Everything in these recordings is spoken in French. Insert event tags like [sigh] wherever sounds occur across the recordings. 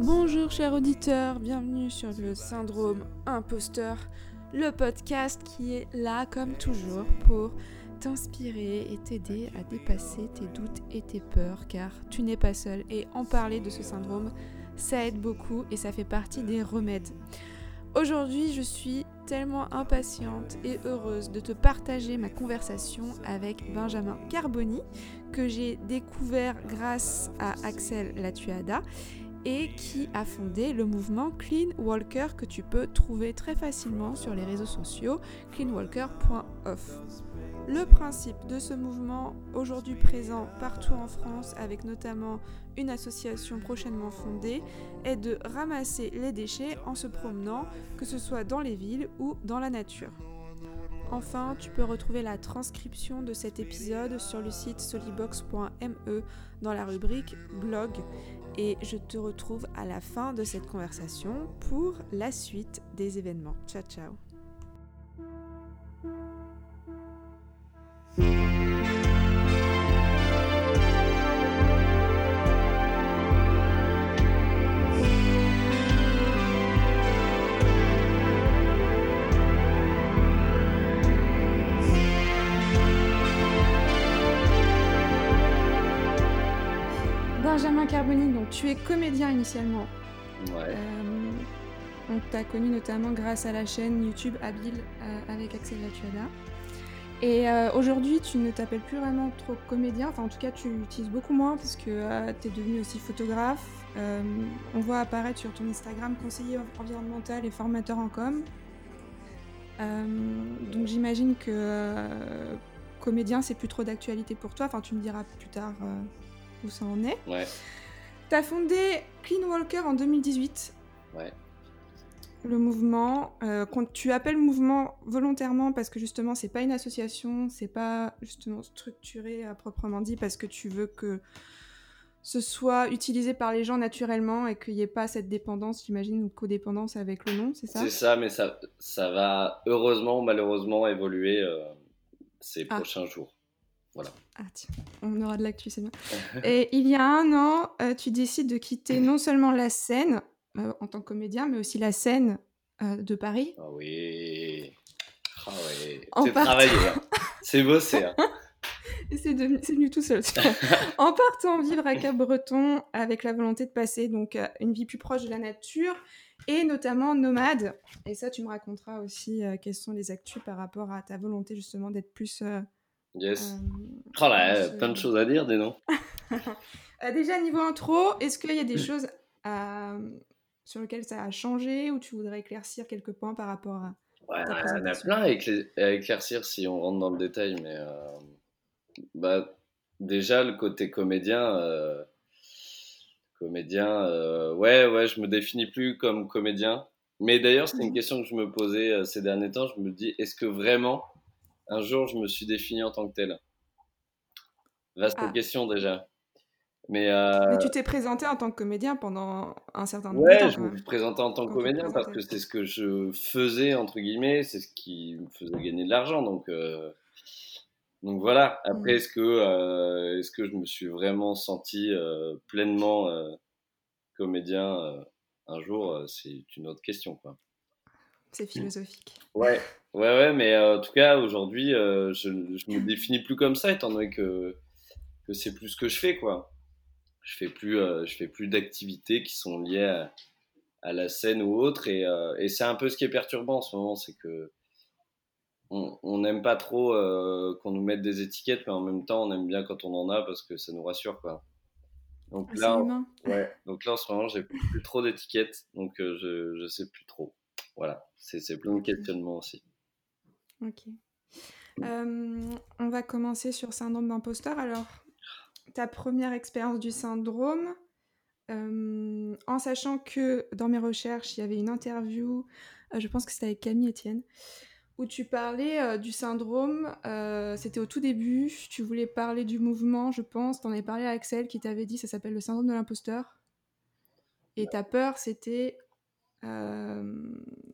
Bonjour chers auditeurs, bienvenue sur le syndrome imposteur, le podcast qui est là comme toujours pour t'inspirer et t'aider à dépasser tes doutes et tes peurs car tu n'es pas seul et en parler de ce syndrome ça aide beaucoup et ça fait partie des remèdes. Aujourd'hui je suis tellement impatiente et heureuse de te partager ma conversation avec Benjamin Carboni que j'ai découvert grâce à Axel Latuada et qui a fondé le mouvement Clean Walker que tu peux trouver très facilement sur les réseaux sociaux cleanwalker.off. Le principe de ce mouvement, aujourd'hui présent partout en France avec notamment une association prochainement fondée, est de ramasser les déchets en se promenant, que ce soit dans les villes ou dans la nature. Enfin, tu peux retrouver la transcription de cet épisode sur le site solibox.me dans la rubrique blog et je te retrouve à la fin de cette conversation pour la suite des événements. Ciao ciao Benjamin Carboni, donc tu es comédien initialement. Ouais. Euh, on t'a connu notamment grâce à la chaîne YouTube Habile euh, avec Axel Latuada. Et euh, aujourd'hui, tu ne t'appelles plus vraiment trop comédien, enfin en tout cas, tu utilises beaucoup moins parce que tu es devenu aussi photographe. Euh, on voit apparaître sur ton Instagram conseiller environnemental et formateur en com. Euh, donc j'imagine que euh, comédien, c'est plus trop d'actualité pour toi. Enfin, tu me diras plus tard euh, où ça en est. Ouais. T'as fondé Clean Walker en 2018. Ouais. Le mouvement, euh, qu'on- tu appelles mouvement volontairement parce que justement c'est pas une association, c'est pas justement structuré à proprement dit parce que tu veux que ce soit utilisé par les gens naturellement et qu'il n'y ait pas cette dépendance, j'imagine, ou codépendance avec le nom, c'est ça? C'est ça, mais ça, ça va heureusement ou malheureusement évoluer euh, ces Ah. prochains jours. Voilà. Ah tiens, on aura de l'actu, c'est bien. [laughs] Et il y a un an, euh, tu décides de quitter non seulement la scène euh, en tant que comédien, mais aussi la scène euh, de Paris. Ah oui. Ah oui. C'est partant- travaillé. hein. C'est bossé. hein. [laughs] C'est devenu, tout seul. [laughs] en partant vivre à Cap-Breton avec la volonté de passer donc à une vie plus proche de la nature et notamment nomade. Et ça, tu me raconteras aussi euh, quelles sont les actus par rapport à ta volonté justement d'être plus. euh, Yes. euh, Oh là, euh, plein de choses à dire, non [laughs] Euh, déjà, niveau intro, est-ce qu'il y a des choses à- sur lesquelles ça a changé ou tu voudrais éclaircir quelques points par rapport à. Ouais, il y en a plein à, éclai- à éclaircir si on rentre dans le détail, mais euh, bah, déjà le côté comédien, euh, comédien, euh, ouais, ouais, je me définis plus comme comédien. Mais d'ailleurs, c'était une question que je me posais euh, ces derniers temps. Je me dis, est-ce que vraiment un jour je me suis défini en tant que tel? Vaste Ah. question déjà. Mais euh, Mais tu t'es présenté en tant que comédien pendant un certain nombre de Ouais, temps je quand me suis présenté en tant que comédien parce que c'est ce que je faisais, entre guillemets, c'est ce qui me faisait gagner de l'argent. Donc, euh, donc voilà. Après, Mm. est-ce que, euh, est-ce que je me suis vraiment senti pleinement comédien un jour C'est une autre question, quoi. C'est philosophique. Ouais, ouais, ouais, mais en tout cas, aujourd'hui, je, je me définis plus comme ça, étant donné que, que c'est plus ce que je fais, quoi. Je fais plus, euh, je fais plus d'activités qui sont liées à, à la scène ou autre, et, euh, et c'est un peu ce qui est perturbant en ce moment, c'est que on n'aime pas trop euh, qu'on nous mette des étiquettes, mais en même temps, on aime bien quand on en a parce que ça nous rassure, quoi. Donc là. Ouais, donc là en ce moment, j'ai plus trop d'étiquettes, donc euh, je, je sais plus trop. Voilà, c'est c'est plein de questionnements aussi. Ok. Euh, on va commencer sur syndrome d'imposteur. Alors, ta première expérience du syndrome, euh, en sachant que dans mes recherches, il y avait une interview, euh, je pense que c'était avec Camille Etienne, où tu parlais euh, du syndrome. c'était au tout début. Tu voulais parler du mouvement, je pense. Tu en avais parlé à Axel qui t'avait dit ça s'appelle le syndrome de l'imposteur. Et ta peur, c'était.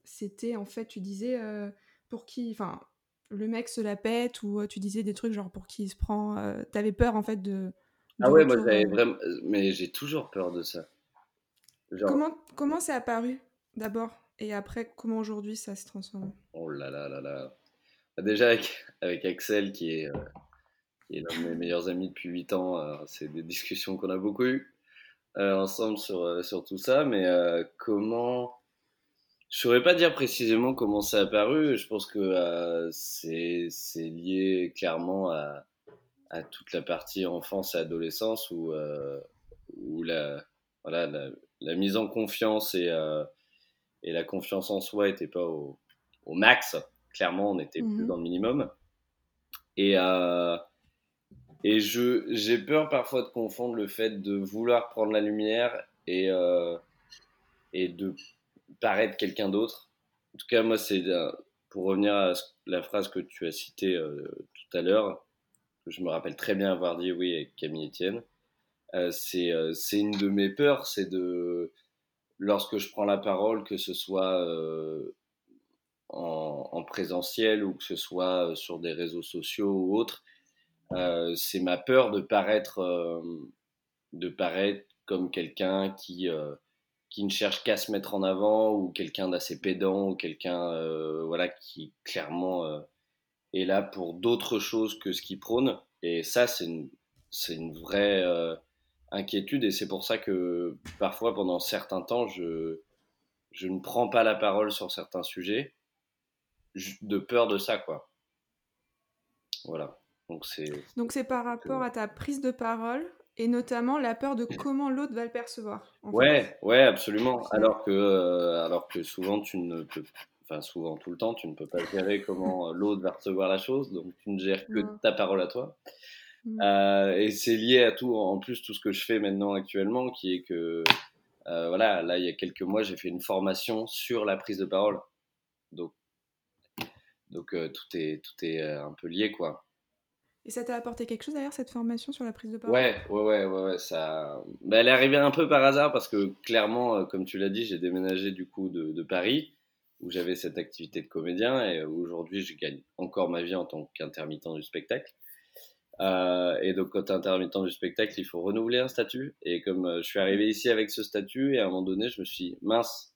c'était en fait, tu disais pour qui. Enfin, le mec se la pète ou tu disais des trucs genre pour qui il se prend. T'avais peur en fait de. Ah ouais, moi j'avais vraiment. Mais j'ai toujours peur de ça. Comment, comment c'est apparu d'abord? Et après comment aujourd'hui ça se transforme? Oh là là là là. Bah, déjà avec, avec Axel qui est, qui est l'un de mes meilleurs amis depuis 8 ans, c'est des discussions qu'on a beaucoup eues. Euh, ensemble sur, euh, sur tout ça, mais euh, comment. Je saurais pas dire précisément comment ça a apparu. Je pense que c'est lié clairement à, à, toute la partie enfance et adolescence où, où la, voilà, la, la, mise en confiance et, et la confiance en soi n'était pas au, au, max. Clairement, on était plus mmh dans le minimum. Et, et je, j'ai peur parfois de confondre le fait de vouloir prendre la lumière et, euh, et de paraître quelqu'un d'autre. En tout cas, moi, c'est pour revenir à la phrase que tu as citée euh, tout à l'heure, je me rappelle très bien avoir dit oui avec Camille Etienne. Euh, c'est, c'est une de mes peurs, c'est de lorsque je prends la parole, que ce soit en, en, présentiel ou que ce soit sur des réseaux sociaux ou autres, euh, c'est ma peur de paraître, euh, de paraître comme quelqu'un qui, euh, qui ne cherche qu'à se mettre en avant ou quelqu'un d'assez pédant ou quelqu'un voilà, qui clairement est là pour d'autres choses que ce qu'il prône. Et ça, c'est une, vraie inquiétude et c'est pour ça que parfois pendant certains temps je, je ne prends pas la parole sur certains sujets de peur de ça quoi voilà donc c'est. Donc c'est par rapport à ta prise de parole et notamment la peur de comment l'autre va le percevoir. Ouais, ouais, absolument. Alors que, euh, alors que souvent tu ne peux, enfin souvent tout le temps, tu ne peux pas gérer comment l'autre va recevoir la chose, donc tu ne gères que ta parole à toi. Mmh. Euh, et c'est lié à tout, en plus tout ce que je fais maintenant actuellement, qui est que, euh, voilà, là il y a quelques mois j'ai fait une formation sur la prise de parole, donc donc tout est tout est un peu lié quoi. Et ça t'a apporté quelque chose d'ailleurs, cette formation sur la prise de parole? Ouais, ouais, ouais, ouais, ouais, ça... Bah, elle est arrivée un peu par hasard parce que clairement, euh, comme tu l'as dit, j'ai déménagé du coup de, de Paris où j'avais cette activité de comédien et aujourd'hui je gagne encore ma vie en tant qu'intermittent du spectacle. Euh, et donc quand tu intermittent du spectacle, il faut renouveler un statut. Et comme euh, je suis arrivé ici avec ce statut, et à un moment donné, je me suis dit, mince,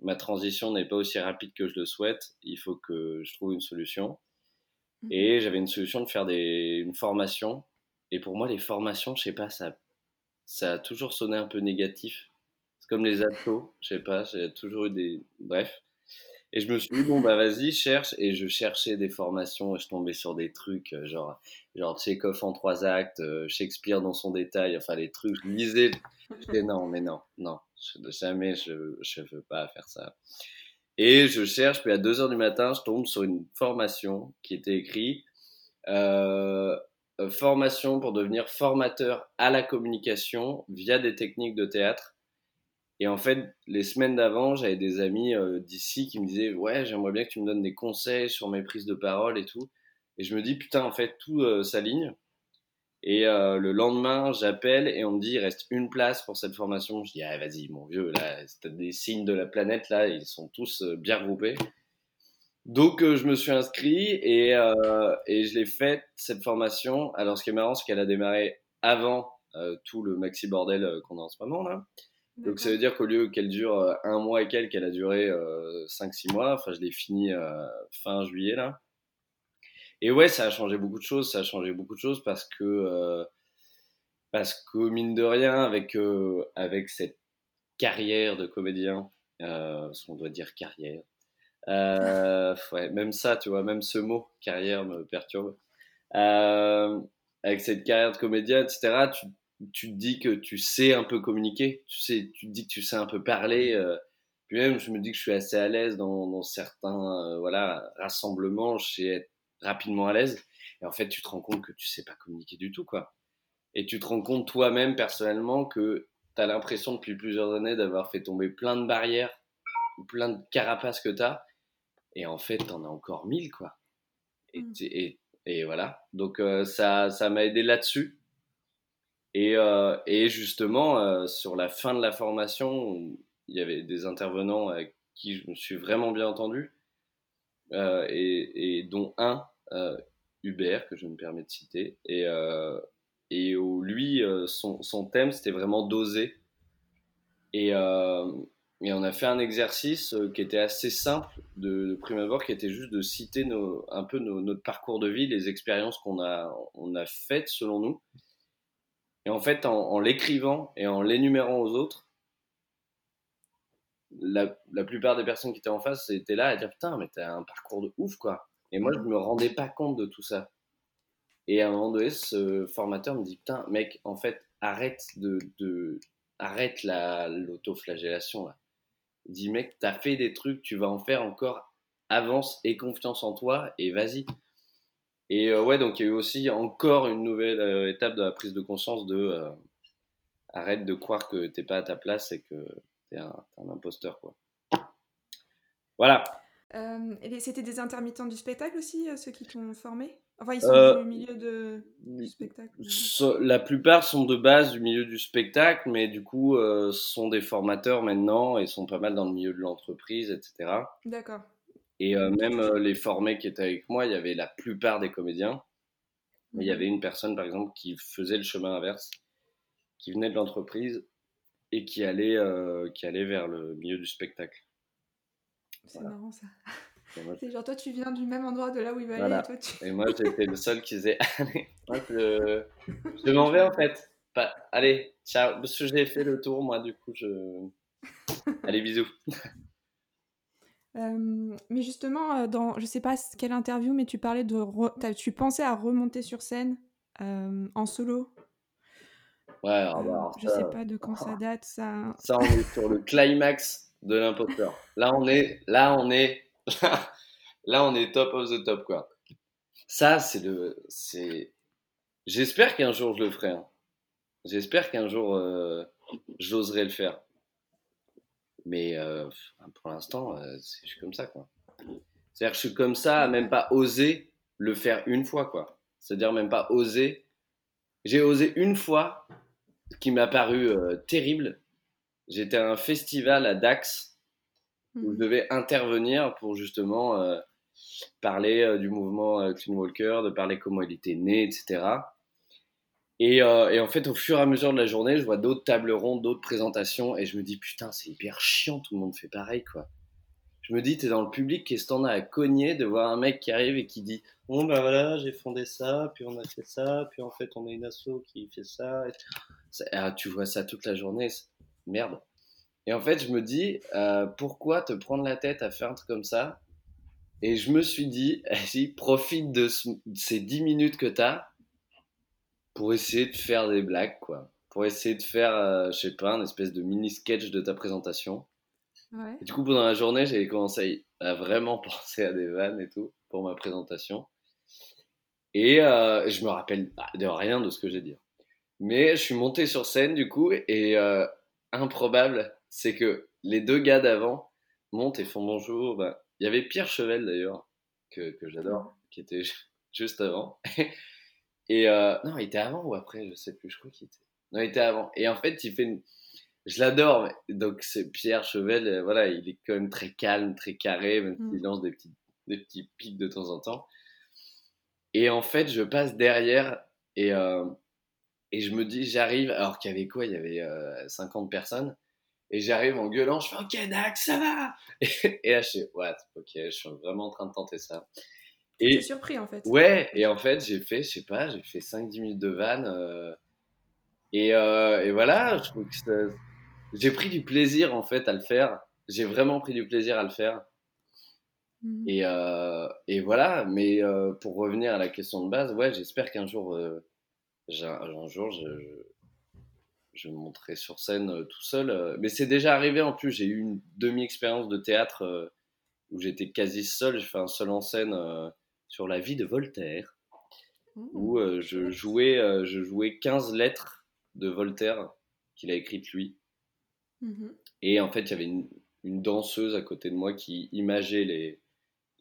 ma transition n'est pas aussi rapide que je le souhaite, il faut que je trouve une solution. Mhm. Et j'avais une solution de faire des, une formation. Et pour moi, les formations, je sais pas, ça, ça a toujours sonné un peu négatif. C'est comme les atos, je sais pas, j'ai toujours eu des. Bref. Et je me suis dit, bon, bah vas-y, cherche. Et je cherchais des formations et je tombais sur des trucs euh, genre, genre Tchekhov en trois actes, euh, Shakespeare dans son détail, enfin les trucs. Je lisais. Je disais, non, mais non, non, jamais je ne veux pas faire ça. Et je cherche, puis à 2 heures du matin, je tombe sur une formation qui était écrite euh, formation pour devenir formateur à la communication via des techniques de théâtre. Et en fait, les semaines d'avant, j'avais des amis euh, d'ici qui me disaient Ouais, j'aimerais bien que tu me donnes des conseils sur mes prises de parole et tout. Et je me dis Putain, en fait, tout euh, s'aligne. Et euh, le lendemain, j'appelle et on me dit il reste une place pour cette formation. Je dis ah, vas-y mon vieux, là, c'est des signes de la planète là, ils sont tous bien regroupés. Donc je me suis inscrit et, et je l'ai faite cette formation. Alors ce qui est marrant, c'est qu'elle a démarré avant tout le maxi bordel qu'on a en ce moment là. Donc ça veut dire qu'au lieu qu'elle dure un mois et quelques, elle a duré 5-6 mois. Enfin je l'ai fini fin juillet là. Et ouais, ça a changé beaucoup de choses. Ça a changé beaucoup de choses parce que, euh, parce que mine de rien, avec, euh, avec cette carrière de comédien, euh, ce qu'on doit dire carrière, ouais, même ça, tu vois, même ce mot carrière me perturbe. avec cette carrière de comédien, etc., tu, tu, te dis que tu sais un peu communiquer, tu, sais, tu te dis que tu sais un peu parler. puis même, je me dis que je suis assez à l'aise dans, dans certains voilà, rassemblements. Je sais être rapidement à l'aise. Et en fait, tu te rends compte que tu sais pas communiquer du tout, quoi. Et tu te rends compte toi-même personnellement que tu as l'impression depuis plusieurs années d'avoir fait tomber plein de barrières, plein de carapaces que tu as. Et en fait, tu en as encore mille, quoi. Et, mmh. et, et voilà. Donc, euh, ça, ça m'a aidé là-dessus. Et, euh, et justement, euh, sur la fin de la formation, il y avait des intervenants avec qui je me suis vraiment bien entendu, euh, et, dont un, Hubert, que je me permets de citer, et, où lui, son, thème, c'était vraiment d'oser. Et, on a fait un exercice qui était assez simple de, prime abord, qui était juste de citer un peu notre parcours de vie, les expériences qu'on a, on a faites selon nous. Et en fait, en, l'écrivant et en l'énumérant aux autres, la, la, plupart des personnes qui étaient en face étaient là à dire Putain, mais t'as un parcours de ouf, quoi. Et moi, je me rendais pas compte de tout ça. Et à un moment donné, ce formateur me dit Putain, mec, en fait, arrête de. de arrête l'autoflagellation, là. Il dit Mec, t'as fait des trucs, tu vas en faire encore. Avance et confiance en toi et vas-y. Et euh, ouais, donc il y a eu aussi encore une nouvelle euh, étape de la prise de conscience de euh, arrête de croire que t'es pas à ta place et que t'es un, un imposteur, quoi. Voilà. C'était des intermittents du spectacle aussi, ceux qui t'ont formé? Enfin, ils sont du milieu de, du spectacle La plupart sont de base du milieu du spectacle, mais du coup, sont des formateurs maintenant et sont pas mal dans le milieu de l'entreprise, etc. D'accord. Et euh, même euh, les formés qui étaient avec moi, il y avait la plupart des comédiens. Mais il y mhm. avait une personne, par exemple, qui faisait le chemin inverse, qui venait de l'entreprise et qui allait, euh, qui allait vers le milieu du spectacle. C'est marrant ça. [laughs] C'est genre toi tu viens du même endroit de là où il va aller et toi tu... Et moi j'étais le seul qui disait [laughs] allez, je, je m'en vais en fait. Allez, ciao. Parce que j'ai fait le tour moi du coup je... Allez bisous. [laughs] Euh, mais justement, euh, dans je sais pas quelle interview, mais tu parlais de. Tu pensais à remonter sur scène euh, en solo Ouais, alors, Je sais pas de quand ça date, ça. Ça, on est sur le climax de l'imposteur. Là, on est. Là, on est. [laughs] là, on est top of the top, quoi. Ça, c'est le. c'est J'espère qu'un jour je le ferai. Hein. J'espère qu'un jour j'oserai le faire. Mais euh, pour l'instant, euh, je suis comme ça, quoi. C'est-à-dire que je suis comme ça, même pas oser le faire une fois, quoi. C'est-à-dire même pas oser. J'ai osé une fois, ce qui m'a paru euh, terrible. J'étais à un festival à Dax où je mmh. devais intervenir pour justement parler du mouvement Clean Walker, de parler comment il était né, etc. Euh, et, en fait, au fur et à mesure de la journée, je vois d'autres tables rondes, d'autres présentations, et je me dis, putain, c'est hyper chiant, tout le monde fait pareil, quoi. Je me dis, t'es dans le public, qu'est-ce que t'en as à cogner de voir un mec qui arrive et qui dit, bon, ben voilà, j'ai fondé ça, puis on a fait ça, puis en fait, on a une asso qui fait ça. ah, tu vois ça toute la journée, merde. Et en fait, je me dis, euh, pourquoi te prendre la tête à faire un truc comme ça? Et je me suis dit, [laughs] vas-y, profite de, de ces 10 minutes que t'as pour essayer de faire des blagues, quoi. Pour essayer de faire, euh, je sais pas, une espèce de mini sketch de ta présentation. Ouais. Et du coup, pendant la journée, j'ai commencé à vraiment [laughs] penser à des vannes et tout pour ma présentation. Et euh, je me rappelle de rien de ce que j'ai dit. Mais je suis monté sur scène du coup et euh, improbable, c'est que les deux gars d'avant montent et font bonjour. Ben, il y avait Pierre Chevel d'ailleurs, que, que j'adore, qui était juste avant. [laughs] Et euh, non, il était avant ou après, je sais plus, je crois qu'il était. Non, il était avant. Et en fait, il fait une... Je l'adore, donc c'est Pierre Chevel, euh, voilà, il est quand même très calme, très carré, même s'il mm. lance des petits, des petits pics de temps en temps. Et en fait, je passe derrière et, euh, et je me dis, j'arrive, alors qu'il y avait quoi Il y avait 50 personnes. Et j'arrive en gueulant, je fais Ok, Dax, ça va [laughs] et, là, je fais What Ok, je suis vraiment en train de tenter ça. Et surpris en fait. Ouais, et en fait, j'ai fait, je sais pas, j'ai fait 5-10 minutes de van. Euh, et, euh, et, voilà, je trouve que j'ai pris du plaisir en fait à le faire. J'ai vraiment pris du plaisir à le faire. Mhm. Et, euh, et, voilà, mais pour revenir à la question de base, ouais, j'espère qu'un jour, un jour, je, je, monterai sur scène tout seul. Mais c'est déjà arrivé en plus, j'ai eu une demi-expérience de théâtre où j'étais quasi seul, j'ai fait un seul en scène sur la vie de Voltaire, mmh. où euh, je, jouais, euh, je jouais 15 lettres de Voltaire qu'il a écrites lui. Mmh Et en fait, il y avait une, danseuse à côté de moi qui imageait les,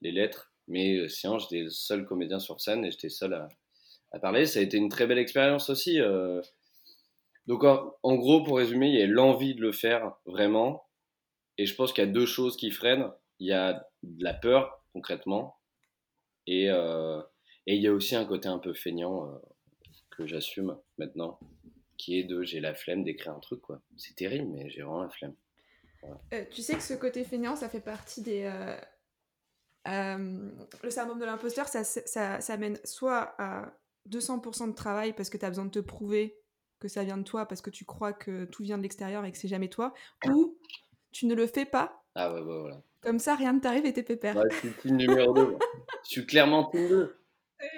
les lettres. Mais euh, sinon, j'étais le seul comédien sur scène et j'étais seul à, à, parler. Ça a été une très belle expérience aussi. Donc en, gros, pour résumer, il y a l'envie de le faire vraiment. Et je pense qu'il y a deux choses qui freinent. Il y a de la peur, concrètement. Et, euh, et il y a aussi un côté un peu feignant euh, que j'assume maintenant, qui est de j'ai la flemme d'écrire un truc. quoi. C'est terrible, mais j'ai vraiment la flemme. Euh, tu sais que ce côté feignant, ça fait partie des... le syndrome de l'imposteur, ça, ça, ça mène soit à 200% de travail parce que tu as besoin de te prouver que ça vient de toi parce que tu crois que tout vient de l'extérieur et que c'est jamais toi, ou tu ne le fais pas. Ah ouais, ouais voilà. Comme ça, rien ne t'arrive et t'es pépère. je suis team numéro 2. je suis clairement team 2.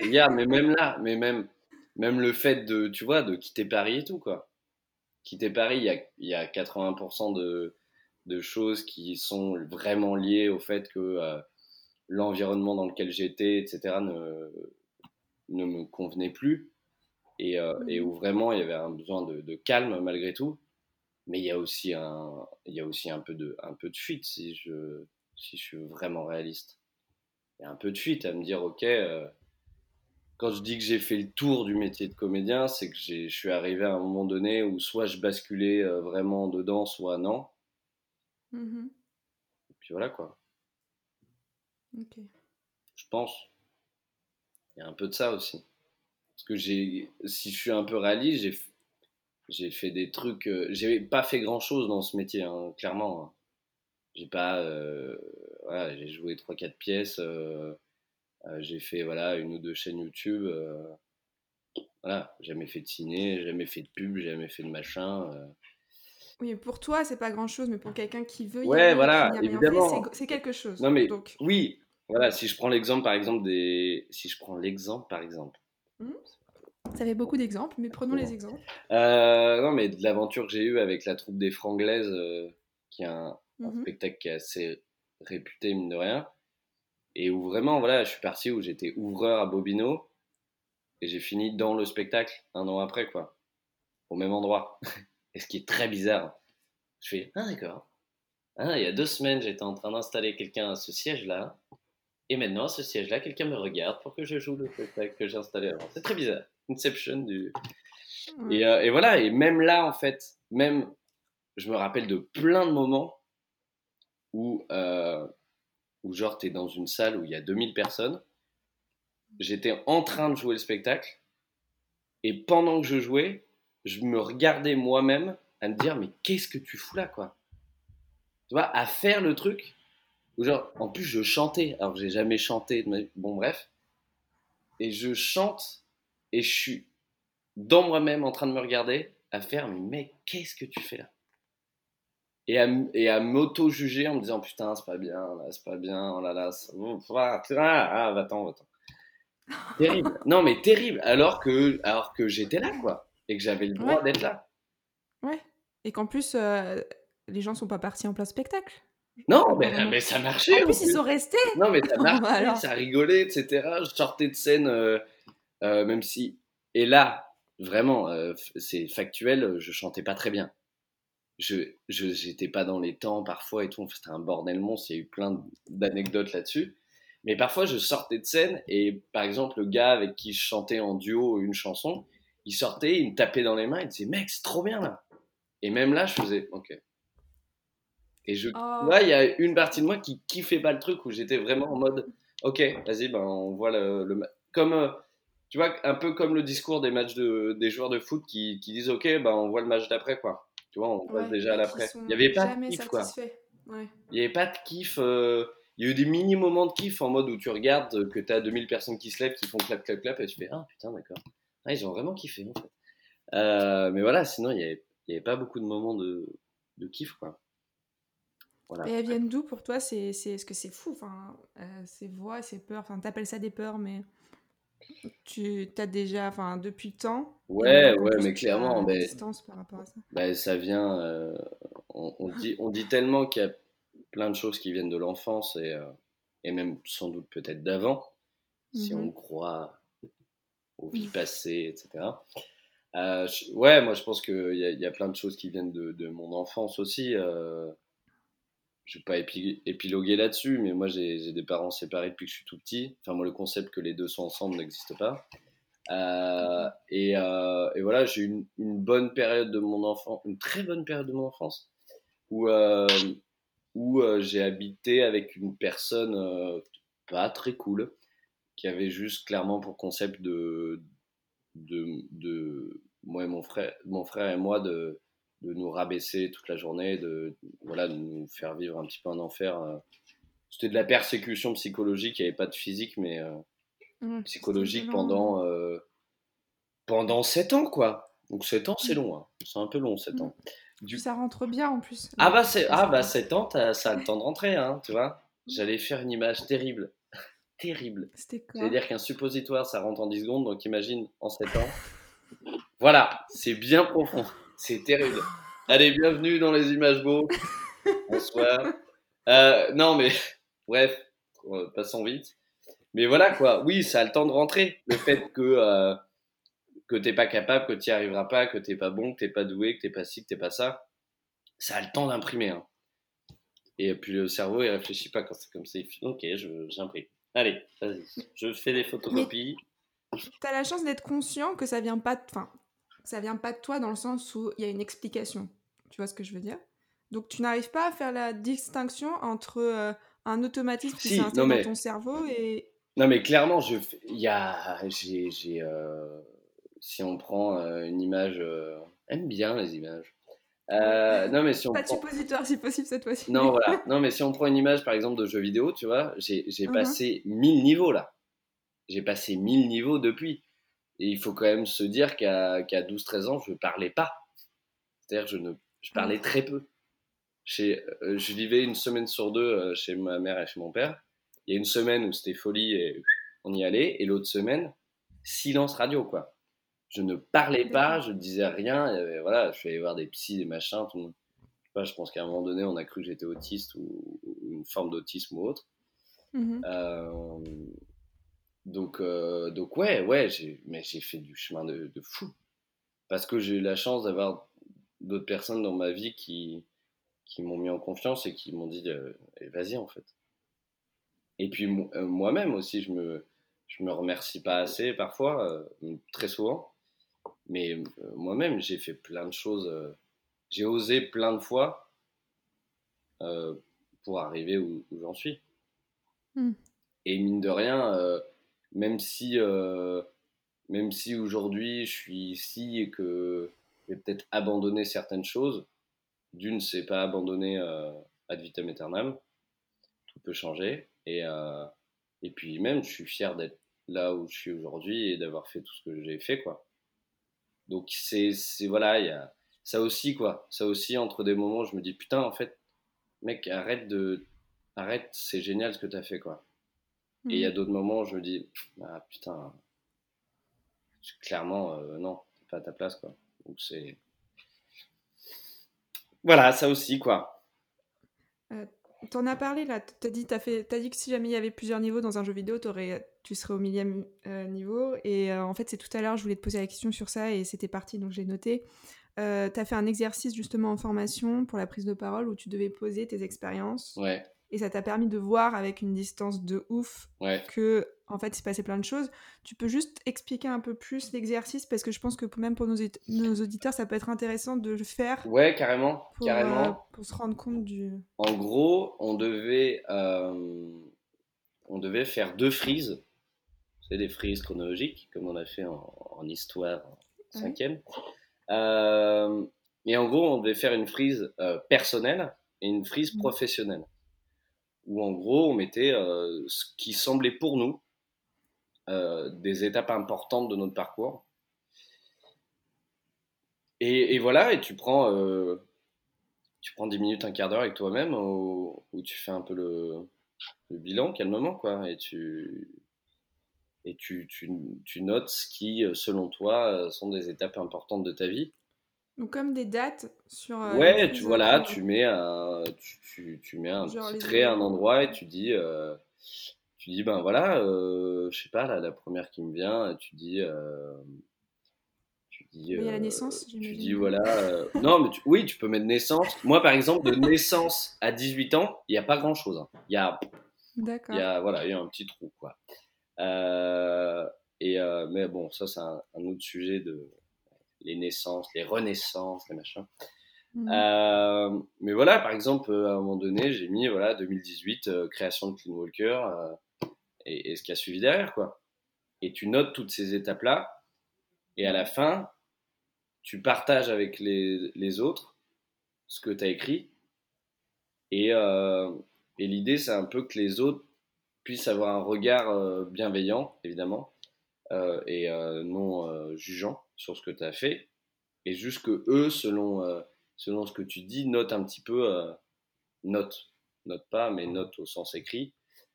Regarde, [laughs] mais même là, mais même, même le fait de, tu vois, de quitter Paris et tout, quoi. Quitter Paris, il y a, il y a 80% de, de, choses qui sont vraiment liées au fait que euh, l'environnement dans lequel j'étais, etc., ne, ne me convenait plus et, euh, et, mmh. où vraiment il y avait un besoin de, de, calme malgré tout. Mais il y a aussi un, il y a aussi un peu de, un peu de fuite si je, si je suis vraiment réaliste. Il y a un peu de fuite à me dire, ok, euh, quand je dis que j'ai fait le tour du métier de comédien, c'est que je suis arrivé à un moment donné où soit je basculais euh, vraiment dedans, soit non. Mmh et puis voilà quoi. Ok. Je pense. Il y a un peu de ça aussi. Parce que j'ai, si je suis un peu réaliste, j'ai, j'ai fait des trucs. Euh, j'ai pas fait grand chose dans ce métier, hein, clairement. Hein. J'ai pas. Euh, voilà, j'ai joué 3-4 pièces. Euh, j'ai fait voilà, une ou deux chaînes YouTube. voilà, jamais fait de ciné, jamais fait de pub, jamais fait de machin. Oui, pour toi, c'est pas grand chose, mais pour quelqu'un qui veut y ouais, voilà, évidemment. c'est quelque chose. Non, mais donc. oui, voilà, si je prends l'exemple par exemple des. Si je prends l'exemple par exemple Mmh. Ça fait beaucoup d'exemples, mais prenons les exemples. Euh, non, mais de l'aventure que j'ai eue avec la troupe des Franglaises, euh, qui est un, mmh spectacle qui est assez réputé, mine de rien, et où vraiment, voilà, je suis parti où j'étais ouvreur à Bobino, et j'ai fini dans le spectacle un an après, quoi, au même endroit. [laughs] et ce qui est très bizarre. Je fais, ah d'accord. Ah, il y a deux semaines, j'étais en train d'installer quelqu'un à ce siège-là. Et maintenant, ce siège-là, quelqu'un me regarde pour que je joue le spectacle que j'ai installé avant. C'est très bizarre. Inception du. Et, euh, et, voilà, et même là, en fait, même, je me rappelle de plein de moments où, euh, où genre, t'es dans une salle où il y a 2000 personnes. J'étais en train de jouer le spectacle. Et pendant que je jouais, je me regardais moi-même à me dire, mais qu'est-ce que tu fous là, quoi? Tu vois, à faire le truc Genre, en plus, je chantais, alors que j'ai jamais chanté. Bon, bref. Et je chante et je suis dans moi-même en train de me regarder à faire, mais qu'est-ce que tu fais là? Et à, et à m'auto-juger en me disant, putain, c'est pas bien, là, c'est pas bien, oh là là, ah, ah, va-t'en, va-t'en. [laughs] terrible. Non, mais terrible. Alors que, alors que j'étais là, quoi. Et que j'avais le droit d'être là. Ouais. Et qu'en plus, euh, les gens sont pas partis en plein spectacle. Non, mais, mais ça marchait. En plus, ils sont restés. Non, mais ça [laughs] marchait, ça rigolait, etc. Je sortais de scène, euh, euh, même si. Et là, vraiment, euh, c'est factuel, je chantais pas très bien. Je j'étais pas dans les temps parfois et tout. C'était un bordel monstre. Il y a eu plein d'anecdotes là-dessus. Mais parfois, je sortais de scène et par exemple, le gars avec qui je chantais en duo une chanson, il sortait, il me tapait dans les mains, il disait Mec, c'est trop bien là. Et même là, je faisais Ok, et je, oh. il y a une partie de moi qui kiffait pas le truc où j'étais vraiment en mode, ok, vas-y, ben on voit le, le comme euh, tu vois, un peu comme le discours des matchs de, des joueurs de foot qui, qui disent, ok, ben on voit le match d'après, quoi. Tu vois, on passe déjà à l'après. Il n'y avait pas de kiff, quoi. Il n'y avait pas de kiff. Euh, il y a eu des mini moments de kiff en mode où tu regardes que tu as 2000 personnes qui se lèvent, qui font clap, clap, clap, et tu fais, ah putain, d'accord. Ah, ils ont vraiment kiffé, en fait. Euh, mais voilà, sinon, il n'y avait, avait, pas beaucoup de moments de, de kiff, quoi. Et elles viennent d'où pour toi? C'est, c'est, ce que c'est fou, enfin, euh, ces voix, ces peurs, enfin, t'appelles ça des peurs, mais tu as déjà, enfin, depuis le temps. Ouais, ouais, mais clairement, mais, distance par rapport à ça. Bah, ça vient, euh, on, dit, on dit tellement qu'il y a plein de choses qui viennent de l'enfance et, euh, et même sans doute peut-être d'avant, si on mmh croit aux vies passées, etc. ouais, moi je pense qu'il y, y, a plein de choses qui viennent de, de mon enfance aussi je vais pas épiloguer là-dessus, mais moi j'ai des parents séparés depuis que je suis tout petit. Enfin, moi, le concept que les deux sont ensemble n'existe pas. Euh, et, euh, et, voilà, j'ai eu une, une, bonne période de mon enfance, une très bonne période de mon enfance, où, euh, où j'ai habité avec une personne pas très cool, qui avait juste clairement pour concept de, de, de moi et mon frère, mon frère et moi de, de nous rabaisser toute la journée, de, voilà, de nous faire vivre un petit peu un enfer. C'était de la persécution psychologique, il n'y avait pas de physique, mais psychologique pendant, euh, pendant 7 ans, quoi. Donc 7 ans, c'est mmh. long. Hein. C'est un peu long, 7 ans. Du... Ça rentre bien en plus. Ah bah, c'est... ah bah 7 ans, ça a le temps de rentrer, hein, tu vois. Mmh. J'allais faire une image terrible. [laughs] terrible. C'était quoi? C'est-à-dire qu'un suppositoire, ça rentre en 10 secondes, donc imagine en 7 ans. voilà, c'est bien profond. C'est terrible. Allez, bienvenue dans les images beaux. Bonsoir. Euh, non, mais bref, passons vite. Mais voilà quoi, oui, ça a le temps de rentrer. Le fait que, euh, que t'es pas capable, que tu n'y arriveras pas, que t'es pas bon, que t'es pas doué, que t'es pas ci, que t'es pas ça, ça a le temps d'imprimer. Hein. Et puis le cerveau, il réfléchit pas quand c'est comme ça. Il fait, ok, j'imprime. Allez, vas-y, je fais des photocopies. Tu as la chance d'être conscient que ça vient pas enfin, ça vient pas de toi dans le sens où il y a une explication. Tu vois ce que je veux dire? Donc tu n'arrives pas à faire la distinction entre euh, un automatisme qui s'est dans ton cerveau et, non, mais clairement, je, il y a, j'ai, euh, si on prend euh, une image, aime bien les images. non, mais si on Pas prend... suppositoire si possible cette fois-ci. Non, voilà. [laughs] Non, mais si on prend une image, par exemple, de jeu vidéo, tu vois, j'ai, j'ai uh-huh. passé 1000 niveaux là. J'ai passé 1000 niveaux depuis. Et il faut quand même se dire qu'à, qu'à 12-13 ans, je ne parlais pas. C'est-à-dire, je, ne, je parlais très peu. Chez, je vivais une semaine sur deux chez ma mère et chez mon père. Il y a une semaine où c'était folie et on y allait, et l'autre semaine, silence radio, quoi. Je ne parlais pas, je ne disais rien. voilà, je suis allé voir des psys, des machins. Tout je, pense qu'à un moment donné, on a cru que j'étais autiste ou, une forme d'autisme ou autre. Euh, donc, euh, donc ouais, ouais, mais j'ai fait du chemin de, fou. Parce que j'ai eu la chance d'avoir d'autres personnes dans ma vie qui, qui m'ont mis en confiance et qui m'ont dit euh, eh, vas-y en fait. Et puis euh, moi-même aussi, je me, je me remercie pas assez parfois, euh, très souvent. Mais euh, moi-même, j'ai fait plein de choses. j'ai osé plein de fois pour arriver où, j'en suis. Hmm. Et mine de rien, même si, même si aujourd'hui je suis ici et que j'ai peut-être abandonné certaines choses, d'une, c'est pas abandonner ad vitam aeternam, tout peut changer. Et, euh, et puis même, je suis fier d'être là où je suis aujourd'hui et d'avoir fait tout ce que j'ai fait, quoi. Donc c'est, voilà, il y a ça aussi, quoi. Ça aussi, entre des moments, je me dis, putain, en fait, mec, arrête de... Arrête, c'est génial ce que tu as fait, quoi. Et il y a d'autres moments où je me dis, ah putain, clairement, euh, non, t'es pas à ta place, quoi. Donc c'est... Voilà, ça aussi, quoi. Euh, T'en as parlé là, t'as dit, as fait, as dit que si jamais il y avait plusieurs niveaux dans un jeu vidéo, aurais, tu serais au millième euh, niveau. Et en fait, c'est tout à l'heure, je voulais te poser la question sur ça et c'était parti, donc j'ai noté. Euh, tu as fait un exercice justement en formation pour la prise de parole où tu devais poser tes expériences. Ouais et ça t'a permis de voir avec une distance de ouf que en fait il s'est passé plein de choses. Tu peux juste expliquer un peu plus l'exercice parce que je pense que même pour nos, nos, auditeurs ça peut être intéressant de le faire. Ouais, carrément, pour, carrément. Euh, pour se rendre compte du. En gros, on devait euh, on devait faire deux frises. C'est des frises chronologiques comme on a fait en, histoire en cinquième. Euh, et en gros, on devait faire une frise personnelle et une frise mmh. professionnelle où en gros on mettait euh, ce qui semblait pour nous euh, des étapes importantes de notre parcours. Et, voilà, et tu prends, euh, tu prends 10 minutes, un quart d'heure avec toi-même où, tu fais un peu le, bilan calmement, quoi, et tu, tu, notes ce qui, selon toi, sont des étapes importantes de ta vie. Donc comme des dates sur. Euh, ouais, tu voilà, tu mets un, tu, tu, tu mets un petit trait à un endroit et tu dis, euh, tu dis ben voilà, euh, je sais pas la première qui me vient, tu dis. tu dis. y a la naissance. Tu dis voilà. non mais oui, tu peux mettre naissance. Moi par exemple de naissance à 18 ans, il n'y a pas grand chose. Hein. Il y a. D'accord. Il y a voilà, il y a un petit trou quoi. Et, mais bon, ça, c'est un, autre sujet de les naissances, les renaissances, les machins. Mmh. mais voilà, par exemple, à un moment donné, j'ai mis voilà 2018 création de Clean Walker et, et, ce qui a suivi derrière, quoi. Et tu notes toutes ces étapes-là, et à la fin, tu partages avec les, les autres ce que tu as écrit. Et, euh, et l'idée, c'est un peu que les autres puissent avoir un regard euh, bienveillant, évidemment, euh, et non jugeant sur ce que tu as fait. Et juste que eux, selon, selon ce que tu dis, notent un petit peu, note, note pas, mais note au sens écrit,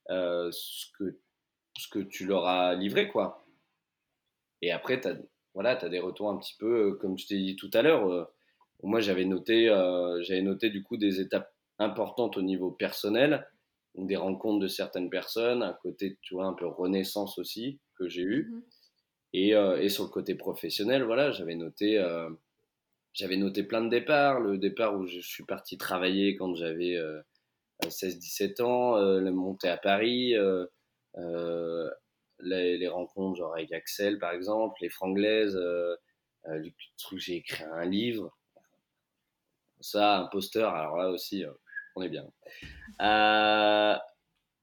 ce, que, ce que tu leur as livré, quoi. Et après, tu as, voilà, as des retours un petit peu, comme je t'ai dit tout à l'heure. moi, j'avais noté, j'avais noté du coup des étapes importante au niveau personnel, des rencontres de certaines personnes, un côté, tu vois, un peu renaissance aussi que j'ai eu. Mhm. Et, euh, et, sur le côté professionnel, voilà, j'avais noté, euh, j'avais noté plein de départs. Le départ où je suis parti travailler quand j'avais 16-17 euh, ans, la montée à Paris, les, les, rencontres genre avec Axel par exemple, les franglaises, du truc j'ai écrit un livre. Ça, un poster, alors là aussi, on est bien. Euh...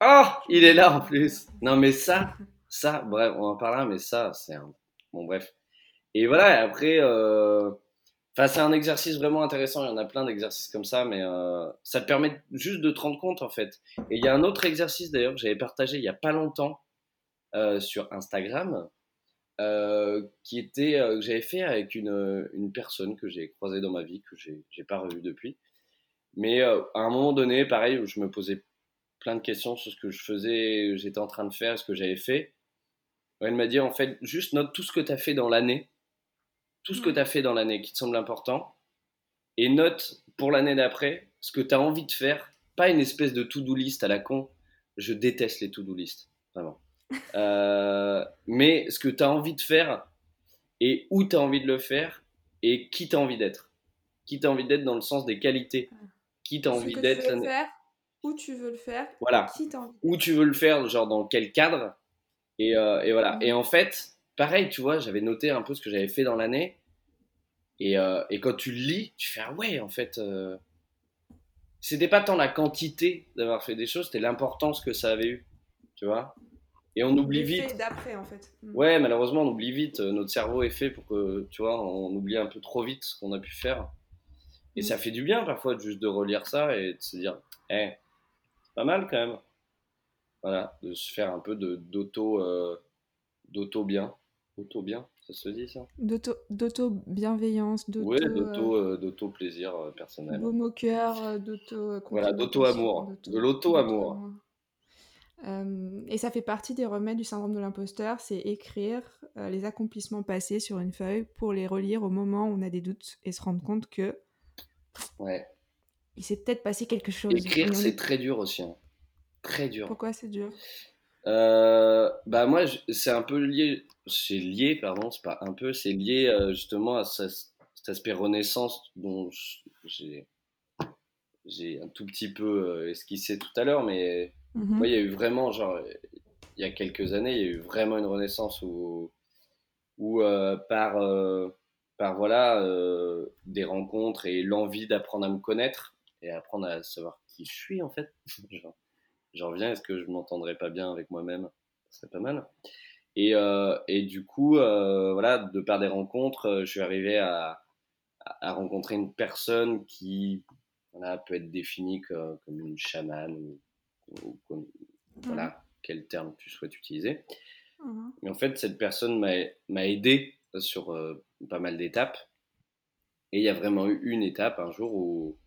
Oh, il est là en plus. Non, mais ça, ça, bref, on en parlera, mais ça, c'est un. Bon, bref. Et voilà, après, euh... c'est un exercice vraiment intéressant. Il y en a plein d'exercices comme ça, mais euh... ça te permet juste de te rendre compte, en fait. Et il y a un autre exercice d'ailleurs que j'avais partagé il n'y a pas longtemps euh, sur Instagram. Qui était que j'avais fait avec une, une personne que j'ai croisée dans ma vie que j'ai pas revue depuis mais à un moment donné, pareil, où je me posais plein de questions sur ce que je faisais, j'étais en train de faire, ce que j'avais fait. Elle m'a dit en fait, juste note tout ce que tu as fait dans l'année, tout ce que tu as fait dans l'année qui te semble important, et note pour l'année d'après ce que tu as envie de faire, pas une espèce de to-do list à la con. Je déteste les to-do list, vraiment. [laughs] Euh, mais ce que tu as envie de faire et où tu as envie de le faire et qui tu as envie d'être. Qui tu as envie d'être dans le sens des qualités qui t'as envie d'être où tu veux le faire, voilà. qui où tu veux le faire, genre dans quel cadre. Et, euh, et voilà. Et en fait, pareil, tu vois, j'avais noté un peu ce que j'avais fait dans l'année. Et, euh, et, quand tu le lis, tu fais ah ouais, en fait, euh, c'était pas tant la quantité d'avoir fait des choses, c'était l'importance que ça avait eu, tu vois. Et on oublie vite. d'après, en fait. Mm. Ouais, malheureusement, on oublie vite. Notre cerveau est fait pour que, tu vois, on oublie un peu trop vite ce qu'on a pu faire. Et ça fait du bien parfois juste de relire ça et de se dire, eh, c'est pas mal quand même. Voilà, de se faire un peu d'auto euh, d'auto bien. Auto bien, ça se dit ça? D'auto bienveillance, d'auto. Ouais, d'auto euh, d'auto plaisir euh, personnel. Beau moqueur, d'auto. Voilà, d'auto amour, de l'auto amour. et ça fait partie des remèdes du syndrome de l'imposteur, c'est écrire les accomplissements passés sur une feuille pour les relire au moment où on a des doutes et se rendre compte que Ouais. Il s'est peut-être passé quelque chose. Écrire, c'est très dur aussi. Hein. Très dur. Pourquoi c'est dur? Euh, Bah moi, c'est un peu lié. C'est lié, pardon, c'est pas un peu, c'est lié euh, justement à cet aspect renaissance dont j'ai j'ai un tout petit peu euh, esquissé tout à l'heure, mais mm il y a eu vraiment, genre, il y a quelques années, il y a eu vraiment une renaissance où, où par par voilà des rencontres et l'envie d'apprendre à me connaître et apprendre à savoir qui je suis en fait. [laughs] J'en reviens, est-ce que je m'entendrais pas bien avec moi-même? Ce serait pas mal. Et, euh, et du coup, euh, voilà, de par des rencontres, je suis arrivé à, à, rencontrer une personne qui voilà, peut être définie comme, une chamane ou, comme, voilà, quel terme tu souhaites utiliser. Mmh. Mais en fait, cette personne m'a aidé sur pas mal d'étapes. Et il y a vraiment eu une étape un jour où,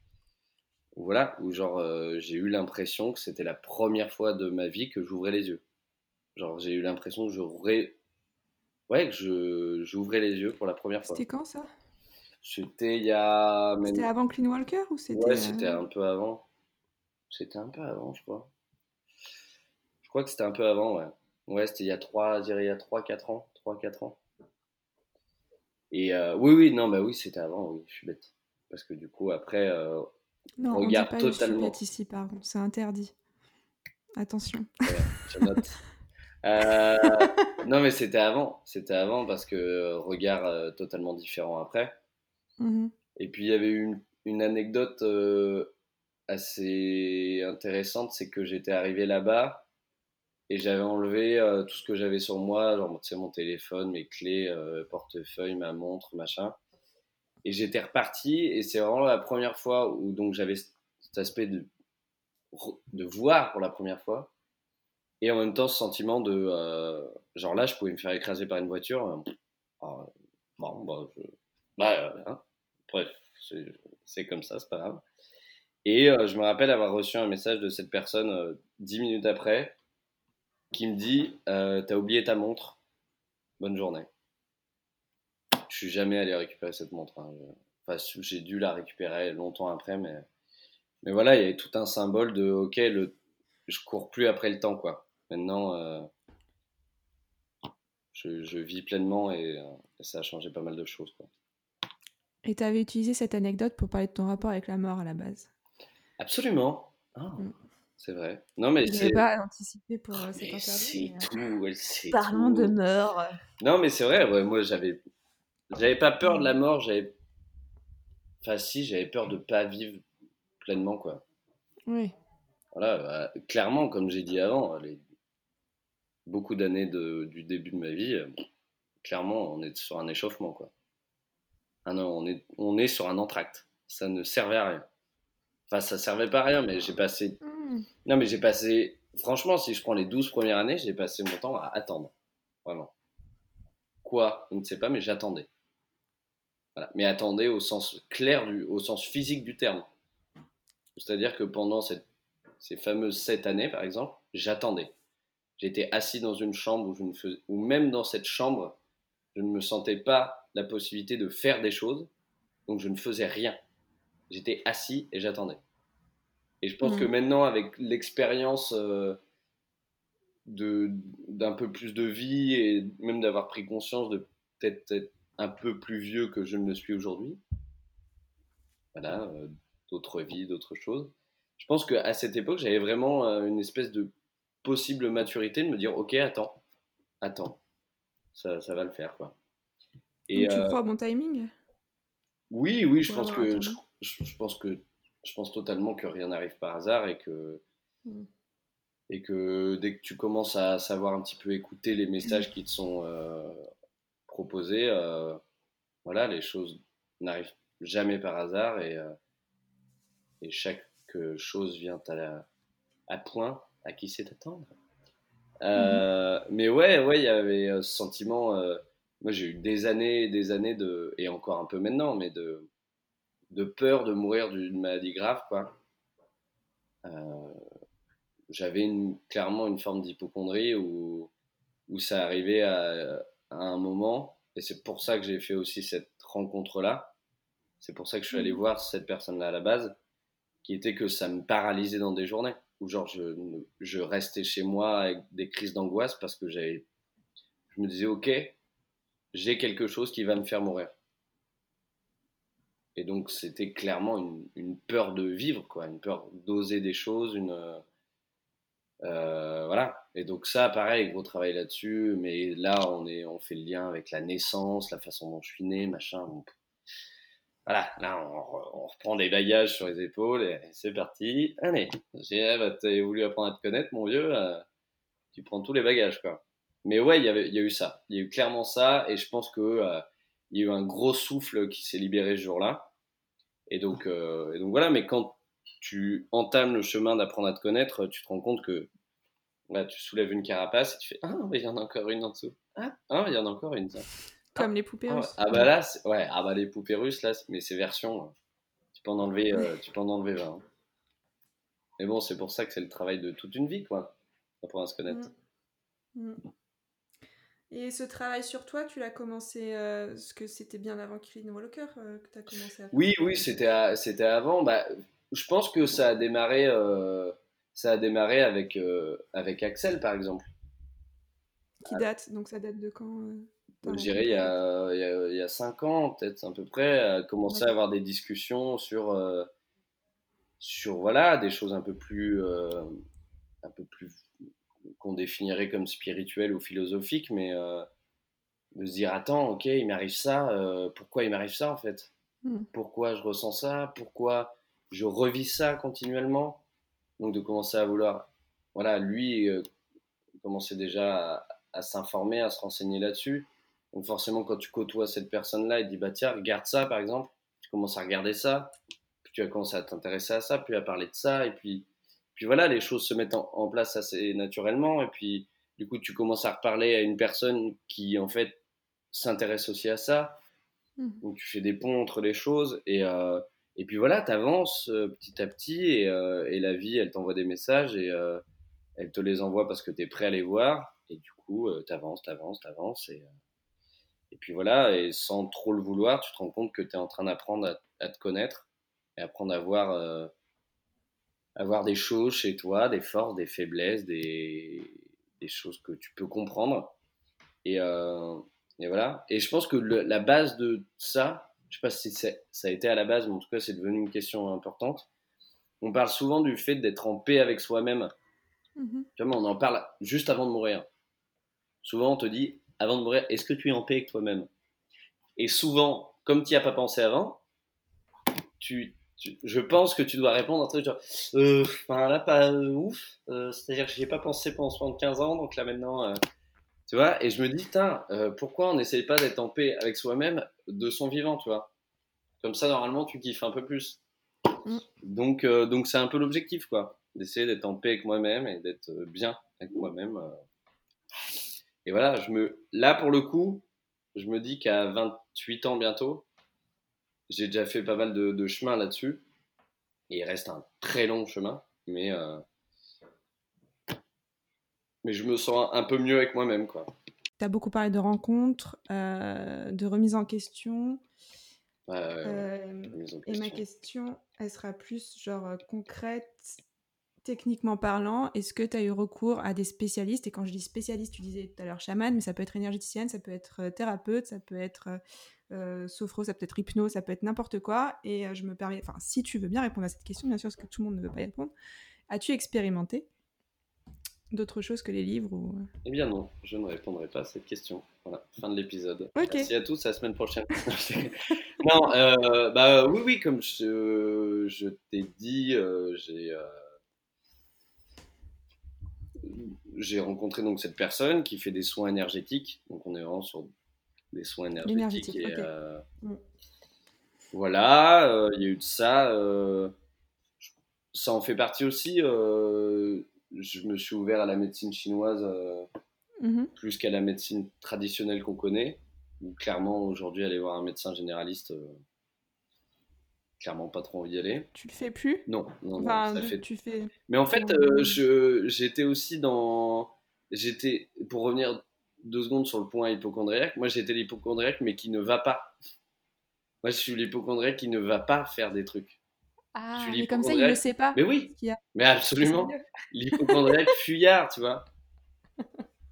voilà, où genre euh, j'ai eu l'impression que c'était la première fois de ma vie que j'ouvrais les yeux. Genre j'ai eu l'impression que j'ouvrais, ouais, que je j'ouvrais les yeux pour la première fois. C'était quand ça? C'était il y a. C'était avant Clean Walker ou c'était Ouais, c'était un peu avant. C'était un peu avant, je crois. Je crois que c'était un peu avant, ouais. Ouais, c'était il y a 3, il y a 3, 4 ans. 3, 4 ans. Et euh, oui, oui, non, bah oui, c'était avant, oui, je suis bête. Parce que du coup, après, euh, non, on regarde totalement. Je suis bête ici, pardon, c'est interdit. Attention. note. [laughs] Euh, non, mais c'était avant. C'était avant parce que regard totalement différent après. Mmh Et puis il y avait une, une anecdote assez intéressante, c'est que j'étais arrivé là-bas et j'avais enlevé euh, tout ce que j'avais sur moi, genre mon téléphone, mes clés, euh, portefeuille, ma montre, machin. Et j'étais reparti et c'est vraiment la première fois où donc j'avais cet aspect de, de voir pour la première fois et en même temps ce sentiment de euh, genre là je pouvais me faire écraser par une voiture. Ah, bon, bah, bah hein. bref, c'est comme ça, c'est pas grave. Et je me rappelle avoir reçu un message de cette personne dix minutes après qui me dit euh, T'as oublié ta montre, bonne journée. Je suis jamais allé récupérer cette montre. Hein. Enfin, j'ai dû la récupérer longtemps après, mais, mais voilà, il y avait tout un symbole de Ok, le, je cours plus après le temps, quoi. Maintenant, euh, je, vis pleinement et, euh, ça a changé pas mal de choses, quoi. Et tu avais utilisé cette anecdote pour parler de ton rapport avec la mort à la base? Absolument. Ah. Mm. C'est vrai. Non, mais c'est. pas anticipé pour euh, cette interview. Tout, elle sait Parlons de mort. Non, mais c'est vrai, ouais, moi j'avais. J'avais pas peur de la mort, j'avais. Enfin, si, j'avais peur de pas vivre pleinement, quoi. Oui. Voilà, bah, clairement, comme j'ai dit avant, les... beaucoup d'années de... du début de ma vie, euh, clairement, on est sur un échauffement, quoi. Ah non, on est, on est sur un entracte. Ça ne servait à rien. Enfin, ça servait pas à rien, mais j'ai passé non, mais j'ai passé, franchement, si je prends les 12 premières années, j'ai passé mon temps à attendre. Vraiment. Quoi Je ne sais pas, mais j'attendais. Voilà. Mais attendais au sens clair, du, au sens physique du terme. C'est-à-dire que pendant cette, ces fameuses 7 années, par exemple, j'attendais. J'étais assis dans une chambre où je ne faisais, ou même dans cette chambre, je ne me sentais pas la possibilité de faire des choses, donc je ne faisais rien. J'étais assis et j'attendais. Et je pense que mm. maintenant, avec l'expérience euh, d'un peu plus de vie et même d'avoir pris conscience de peut-être être un peu plus vieux que je ne le suis aujourd'hui, voilà, euh, d'autres vies, d'autres choses, je pense qu'à cette époque, j'avais vraiment euh, une espèce de possible maturité de me dire, ok, attends, attends, ça, ça va le faire, quoi. Et, tu crois au timing? Oui, oui, je pense que je pense que je pense totalement que rien n'arrive par hasard et que, mm. et que dès que tu commences à savoir un petit peu écouter les messages qui te sont euh, proposés, euh, voilà, les choses n'arrivent jamais par hasard et, euh, et chaque chose vient à, la, à point à qui sait attendre. Mm. Mais ouais, ouais, il y avait ce sentiment. moi, j'ai eu des années, des années de, et encore un peu maintenant, mais de, de peur de mourir d'une maladie grave, quoi. Euh, j'avais clairement une forme d'hypochondrie où, où ça arrivait à, un moment, et c'est pour ça que j'ai fait aussi cette rencontre-là. C'est pour ça que je suis allé mmh. voir cette personne-là à la base, qui était que ça me paralysait dans des journées, où genre je, je restais chez moi avec des crises d'angoisse parce que j'avais, je me disais, ok, j'ai quelque chose qui va me faire mourir. Et donc, c'était clairement une, peur de vivre, quoi, une peur d'oser des choses, une. Euh, voilà. Et donc, ça, pareil, gros travail là-dessus. Mais là, on, est, on fait le lien avec la naissance, la façon dont je suis né, machin. voilà, là, on, reprend les bagages sur les épaules et c'est parti. Allez, j'ai bah, voulu apprendre à te connaître, mon vieux. Euh, tu prends tous les bagages, quoi. Mais ouais, il y, y a eu ça. Il y a eu clairement ça. Et je pense que. Euh, y a eu un gros souffle qui s'est libéré ce jour-là. Et donc, euh, et donc voilà, mais quand tu entames le chemin d'apprendre à te connaître, tu te rends compte que là, tu soulèves une carapace et tu fais Ah, il y en a encore une en dessous. Ah, ah il y en a encore une. Comme les poupées ah, russes. Ah, bah là, ouais, ah bah les poupées russes, là, mais c'est version. Hein. Tu peux en enlever, euh, tu peux en enlever 20. Hein. Mais bon, c'est pour ça que c'est le travail de toute une vie, quoi, apprendre à se connaître. Mm. Mm. Et ce travail sur toi, tu l'as commencé, euh, ce que c'était bien avant Killing Walker euh, que tu as commencé à faire Oui, oui, c'était, c'était avant. Bah, je pense que ça a démarré, euh, ça a démarré avec, avec Axel, par exemple. Qui date Donc ça date de quand Je dirais il y, a, il, y a, cinq ans, peut-être à peu près, à commencer à avoir des discussions sur, sur voilà, des choses un peu plus, un peu plus qu'on définirait comme spirituel ou philosophique, mais de se dire attends, ok, il m'arrive ça, pourquoi il m'arrive ça en fait? Mm. Pourquoi je ressens ça? Pourquoi je revis ça continuellement Donc de commencer à vouloir, voilà, lui euh, commencer déjà à, à s'informer, à se renseigner là-dessus. Donc forcément, quand tu côtoies cette personne-là, il dit bah tiens, regarde ça par exemple. Tu commences à regarder ça, puis tu vas commencer à t'intéresser à ça, puis à parler de ça, et puis, puis voilà, les choses se mettent en, en place assez naturellement, et puis du coup, tu commences à reparler à une personne qui en fait s'intéresse aussi à ça. Mhm. Donc tu fais des ponts entre les choses et, euh, et puis voilà, tu avances petit à petit et, euh, et la vie, elle t'envoie des messages et euh, elle te les envoie parce que tu es prêt à les voir et du coup, tu avances, tu avances, tu avances et, et puis voilà, et sans trop le vouloir, tu te rends compte que tu es en train d'apprendre à, te connaître et apprendre à voir, à des choses chez toi, des forces, des faiblesses, des, des choses que tu peux comprendre. Et, euh, et voilà. Et je pense que la base de ça, je sais pas si ça a été à la base, mais en tout cas, c'est devenu une question importante. On parle souvent du fait d'être en paix avec soi-même. Tu vois, on en parle juste avant de mourir. Souvent, on te dit, avant de mourir, est-ce que tu es en paix avec toi-même? Et souvent, comme tu n'y as pas pensé avant, tu, tu, je pense que tu dois répondre un truc genre, euh, enfin, là, pas euh, ouf. Euh, C'est-à-dire que je n'y ai pas pensé pendant 75 ans, donc là maintenant. Euh, tu vois, et je me dis, euh, pourquoi on n'essaye pas d'être en paix avec soi-même de son vivant, tu vois? Comme ça, normalement, tu kiffes un peu plus. Mm. Donc, euh, donc c'est un peu l'objectif, quoi. D'essayer d'être en paix avec moi-même et d'être bien avec moi-même. euh. Et voilà, je me, là, pour le coup, je me dis qu'à 28 ans bientôt, j'ai déjà fait pas mal de, de chemin là-dessus. Et il reste un très long chemin, mais, euh, mais je me sens un peu mieux avec moi-même, quoi. Tu as beaucoup parlé de rencontres, euh, de remise en question. Ouais, ouais, ouais, Euh, remise en et ma question. elle sera plus genre euh, concrète, techniquement parlant. Est-ce que tu as eu recours à des spécialistes? Et quand je dis spécialiste, tu disais tout à l'heure chaman, mais ça peut être énergéticienne, ça peut être thérapeute, ça peut être euh, sophro, ça peut être hypno, ça peut être n'importe quoi. Et je me permets, enfin, si tu veux bien répondre à cette question, bien sûr, parce que tout le monde ne veut pas y répondre. As-tu expérimenté d'autres choses que les livres ou... Eh bien non, je ne répondrai pas à cette question. Voilà, fin de l'épisode. Merci à tous, à la semaine prochaine. [laughs] non, euh, bah oui, oui, comme je, je t'ai dit, euh, j'ai euh, rencontré donc cette personne qui fait des soins énergétiques. Donc on est vraiment sur des soins énergétiques. Et, euh, Mm. Voilà, euh, il y a eu de ça. euh, ça en fait partie aussi. Je me suis ouvert à la médecine chinoise euh, Mhm. plus qu'à la médecine traditionnelle qu'on connaît. Où clairement, aujourd'hui, aller voir un médecin généraliste, euh, clairement pas trop envie d'y aller. Tu le fais plus? Non, non, non, Enfin, ça fait tu fais... mais en fait, euh, je- j'étais aussi dans. J'étais. Pour revenir deux secondes sur le point hypochondriaque, moi j'étais l'hypochondriaque, mais qui ne va pas. Moi je suis l'hypochondriaque qui ne va pas faire des trucs. Ah, mais comme ça, il ne le sait pas. Mais oui, a. mais absolument. [laughs] L'hypochondriaque fuyard, tu vois.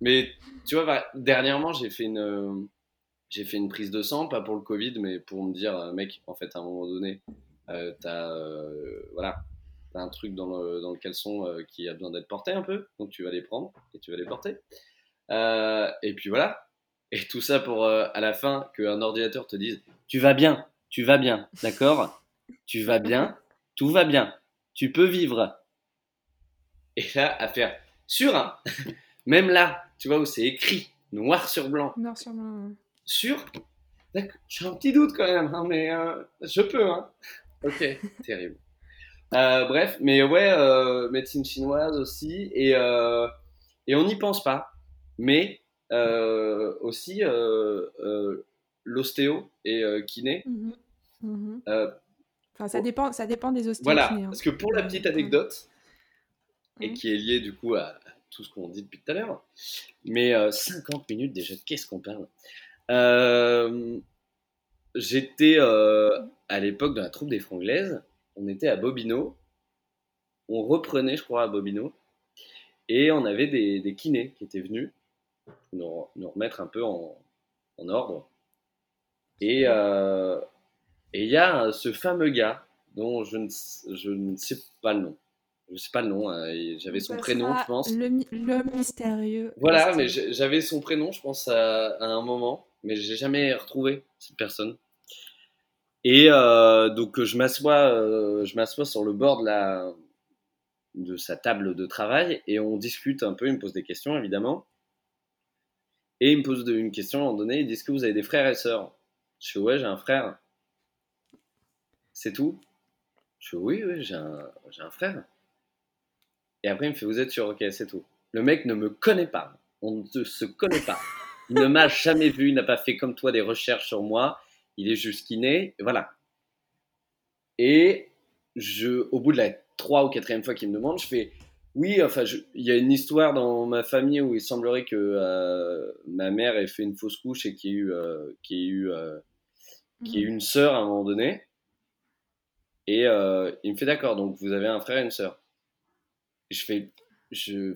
Mais tu vois, bah, dernièrement, j'ai fait une. euh, J'ai fait une prise de sang, pas pour le Covid, mais pour me dire, euh, mec, en fait, à un moment donné, euh, t'as euh, voilà, t'as un truc dans le, dans le caleçon qui a besoin d'être porté un peu, donc tu vas les prendre et tu vas les porter. Et puis voilà. Et tout ça pour à la fin qu'un ordinateur te dise Tu vas bien, tu vas bien, d'accord? Tu vas bien, tout va bien, tu peux vivre. Et là, à faire sur un, [laughs] même là, tu vois, où c'est écrit noir sur blanc, Noir sur blanc. sur? D'accord, J'ai un petit doute quand même, hein, mais euh, je peux. Hein. Ok, [laughs] terrible. Euh, bref, mais ouais, euh, médecine chinoise aussi, et, et on n'y pense pas. Mais aussi l'ostéo et kiné. Mhm. Mhm. Enfin, ça dépend, ça dépend des ostéos. voilà, hein. parce que pour la petite anecdote, et Mhm. qui est liée du coup à, tout ce qu'on dit depuis tout à l'heure, mais euh, 50 minutes déjà, qu'est-ce qu'on parle? Euh, J'étais euh, à l'époque dans la troupe des Franglaises, on était à Bobino, on reprenait, je crois, à Bobino, et on avait des, des kinés qui étaient venus nous, nous remettre un peu en, en ordre. Et euh, et il y a euh, ce fameux gars dont je ne, je ne sais pas le nom. je sais pas le nom, euh, j'avais son prénom, je pense. L'homme mystérieux. Voilà, mais j'avais son prénom, je pense, à, un moment, mais j'ai jamais retrouvé cette personne. Et euh, donc je m'assois, euh, je m'assois sur le bord de la de sa table de travail et on discute un peu. Il me pose des questions, évidemment. Et il me pose une question à un moment donné. Il dit Est-ce que vous avez des frères et sœurs? Je fais Ouais, j'ai un frère. C'est tout Je fais Oui, oui, j'ai un, un frère. Et après, il me fait Vous êtes sûr Ok, c'est tout. Le mec ne me connaît pas. On ne se connaît pas. Il ne m'a [laughs] jamais vu. Il n'a pas fait comme toi des recherches sur moi. Il est juste kiné. Voilà. Et je, au bout de la trois ou quatrième fois qu'il me demande, je fais oui, enfin, il y a une histoire dans ma famille où il semblerait que euh, ma mère ait fait une fausse couche et qu'il y ait eu, euh, qu'il y ait eu, euh, qu'il y ait mhm. une sœur à un moment donné. Et il me fait d'accord, donc vous avez un frère et une sœur. je fais, je,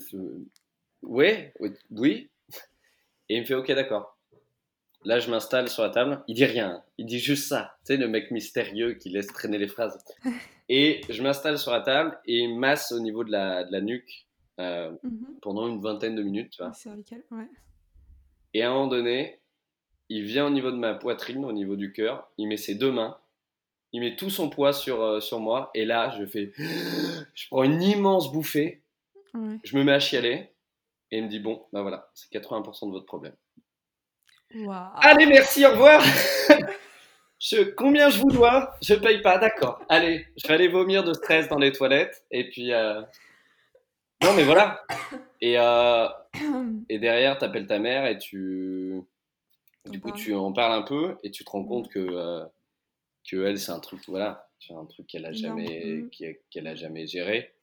ouais, oui. Et il me fait ok, d'accord. Là, je m'installe sur la table. Il dit rien. Il dit juste ça. Tu sais, le mec mystérieux qui laisse traîner les phrases. [laughs] Et je m'installe sur la table et masse au niveau de la, de la nuque euh, mhm. pendant une vingtaine de minutes. Tu vois. ouais. Et à un moment donné, il vient au niveau de ma poitrine, au niveau du cœur. Il met ses deux mains. Il met tout son poids sur, euh, sur moi. Et là, je fais. [gasps] Je prends une immense bouffée. Je me mets à chialer. Et il me dit Bon, ben voilà, c'est 80% de votre problème. Allez, merci, au revoir. [laughs] je, combien je vous dois? Je paye pas, d'accord. Allez, je vais aller vomir de stress dans les toilettes. Et puis. Euh, non, mais voilà. Et, euh... et derrière, t'appelles ta mère et tu. Du coup, tu en parles un peu et tu te rends compte que, euh, que elle, c'est un truc, voilà, c'est un truc qu'elle a jamais, qu'elle a jamais géré.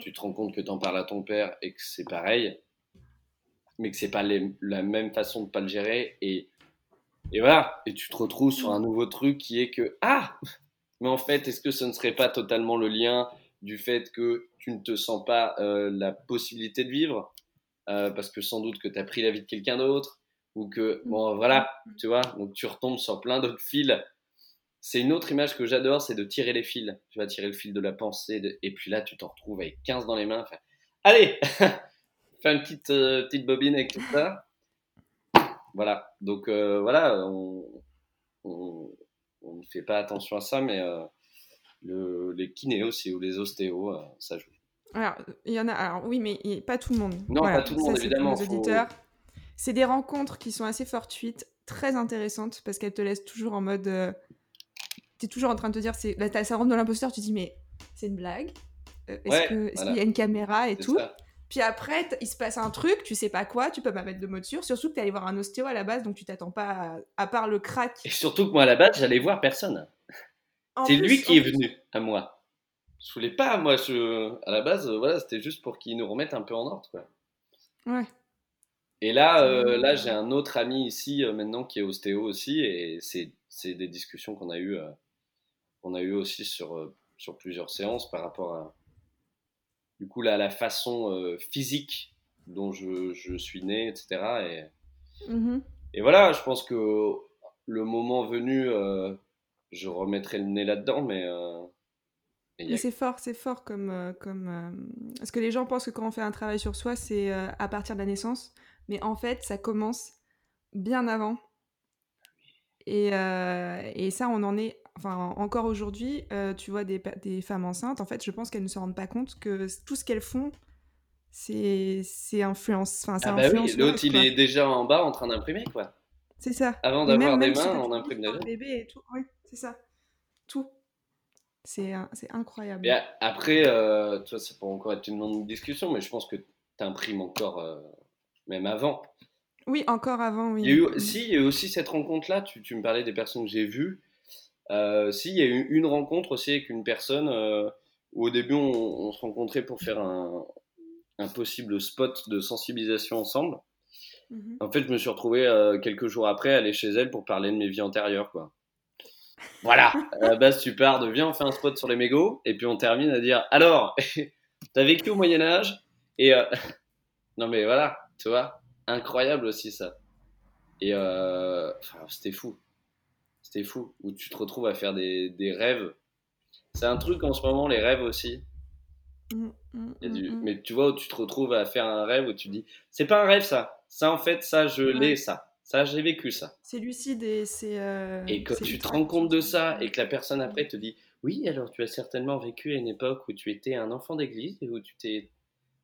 Tu te rends compte que t'en parles à ton père et que c'est pareil mais que c'est pas la même façon de pas le gérer et et voilà. Et tu te retrouves sur un nouveau truc qui est que ah! Mais en fait est-ce que ce ne serait pas totalement le lien du fait que tu ne te sens pas euh, la possibilité de vivre? Euh, parce que sans doute que tu as pris la vie de quelqu'un d'autre ou que bon voilà tu vois. Donc tu retombes sur plein d'autres fils c'est une autre image que j'adore c'est de tirer les fils tu vas tirer le fil de la pensée et puis là tu t'en retrouves avec 15 dans les mains enfin, allez [laughs] une petite, euh, petite bobine avec tout ça. Voilà, donc euh, voilà, on, ne fait pas attention à ça, mais euh, le, les kinés aussi ou les ostéos, ça joue. Alors, il y en a, alors oui, mais pas tout le monde. Non, pas tout le monde, évidemment. C'est des rencontres qui sont assez fortuites, très intéressantes, parce qu'elles te laissent toujours en mode. Tu es toujours en train de te dire, c'est la ça rentre dans l'imposteur, tu te dis, mais c'est une blague Est-ce qu'il y a une caméra et tout puis après, il se passe un truc, tu sais pas quoi, tu peux pas mettre de mots dessus. Surtout que tu allé voir un ostéo à la base, donc tu t'attends pas à, part le crack. Et surtout que moi à la base, j'allais voir personne. C'est lui qui est venu à moi. Je voulais pas, moi, je... à la base, voilà, c'était juste pour qu'il nous remette un peu en ordre. Quoi. Ouais. Et là, euh, là j'ai un autre ami ici euh, maintenant qui est ostéo aussi, et c'est des discussions qu'on a eues euh, a eu aussi sur, sur plusieurs séances par rapport à, du coup, la, la façon euh, physique dont je, je, suis né, etc. Et, mm-hmm. et voilà, je pense que le moment venu, euh, je remettrai le nez là-dedans, mais. Euh, mais c'est fort, c'est fort comme. comme Parce que les gens pensent que quand on fait un travail sur soi, c'est à partir de la naissance. Mais en fait, ça commence bien avant. Et, et, ça, on en est enfin encore aujourd'hui, euh, tu vois des, des, femmes enceintes, en fait, je pense qu'elles ne se rendent pas compte que tout ce qu'elles font, c'est influence. Enfin, ah bah oui, l'autre il est déjà en bas en train d'imprimer quoi. C'est ça. Avant d'avoir des mains, on imprime déjà. Bébé et tout, oui, c'est ça. Tout. C'est incroyable. Et après, euh, tu vois, ça peut encore être une longue discussion, mais je pense que tu imprimes encore, euh, même avant. Oui, encore avant, oui. Il y a eu, si, il y a eu aussi cette rencontre-là, tu, tu, me parlais des personnes que j'ai vues. Euh, si, il y a eu une rencontre aussi avec une personne euh, où au début on, se rencontrait pour faire un, un, possible spot de sensibilisation ensemble. Mhm. En fait, je me suis retrouvé euh, quelques jours après aller chez elle pour parler de mes vies antérieures, quoi. Voilà, [laughs] à la base, tu pars de viens, on fait un spot sur les mégots, et puis on termine à dire alors, [laughs] t'as vécu au Moyen-Âge Et [laughs] non, mais voilà, tu vois, incroyable aussi ça. Et c'était fou. C'était fou. Où tu te retrouves à faire des, des rêves. C'est un truc en ce moment, les rêves aussi. Mm, mm, mm, Mais tu vois, où tu te retrouves à faire un rêve où tu dis, c'est pas un rêve ça. Ça, en fait, ça, je l'ai, ça. Ça, j'ai vécu ça. C'est lucide et c'est. euh, Et quand c'est tu te rends compte de ça et que la personne après te dit, oui, alors tu as certainement vécu à une époque où tu étais un enfant d'église et où tu t'es.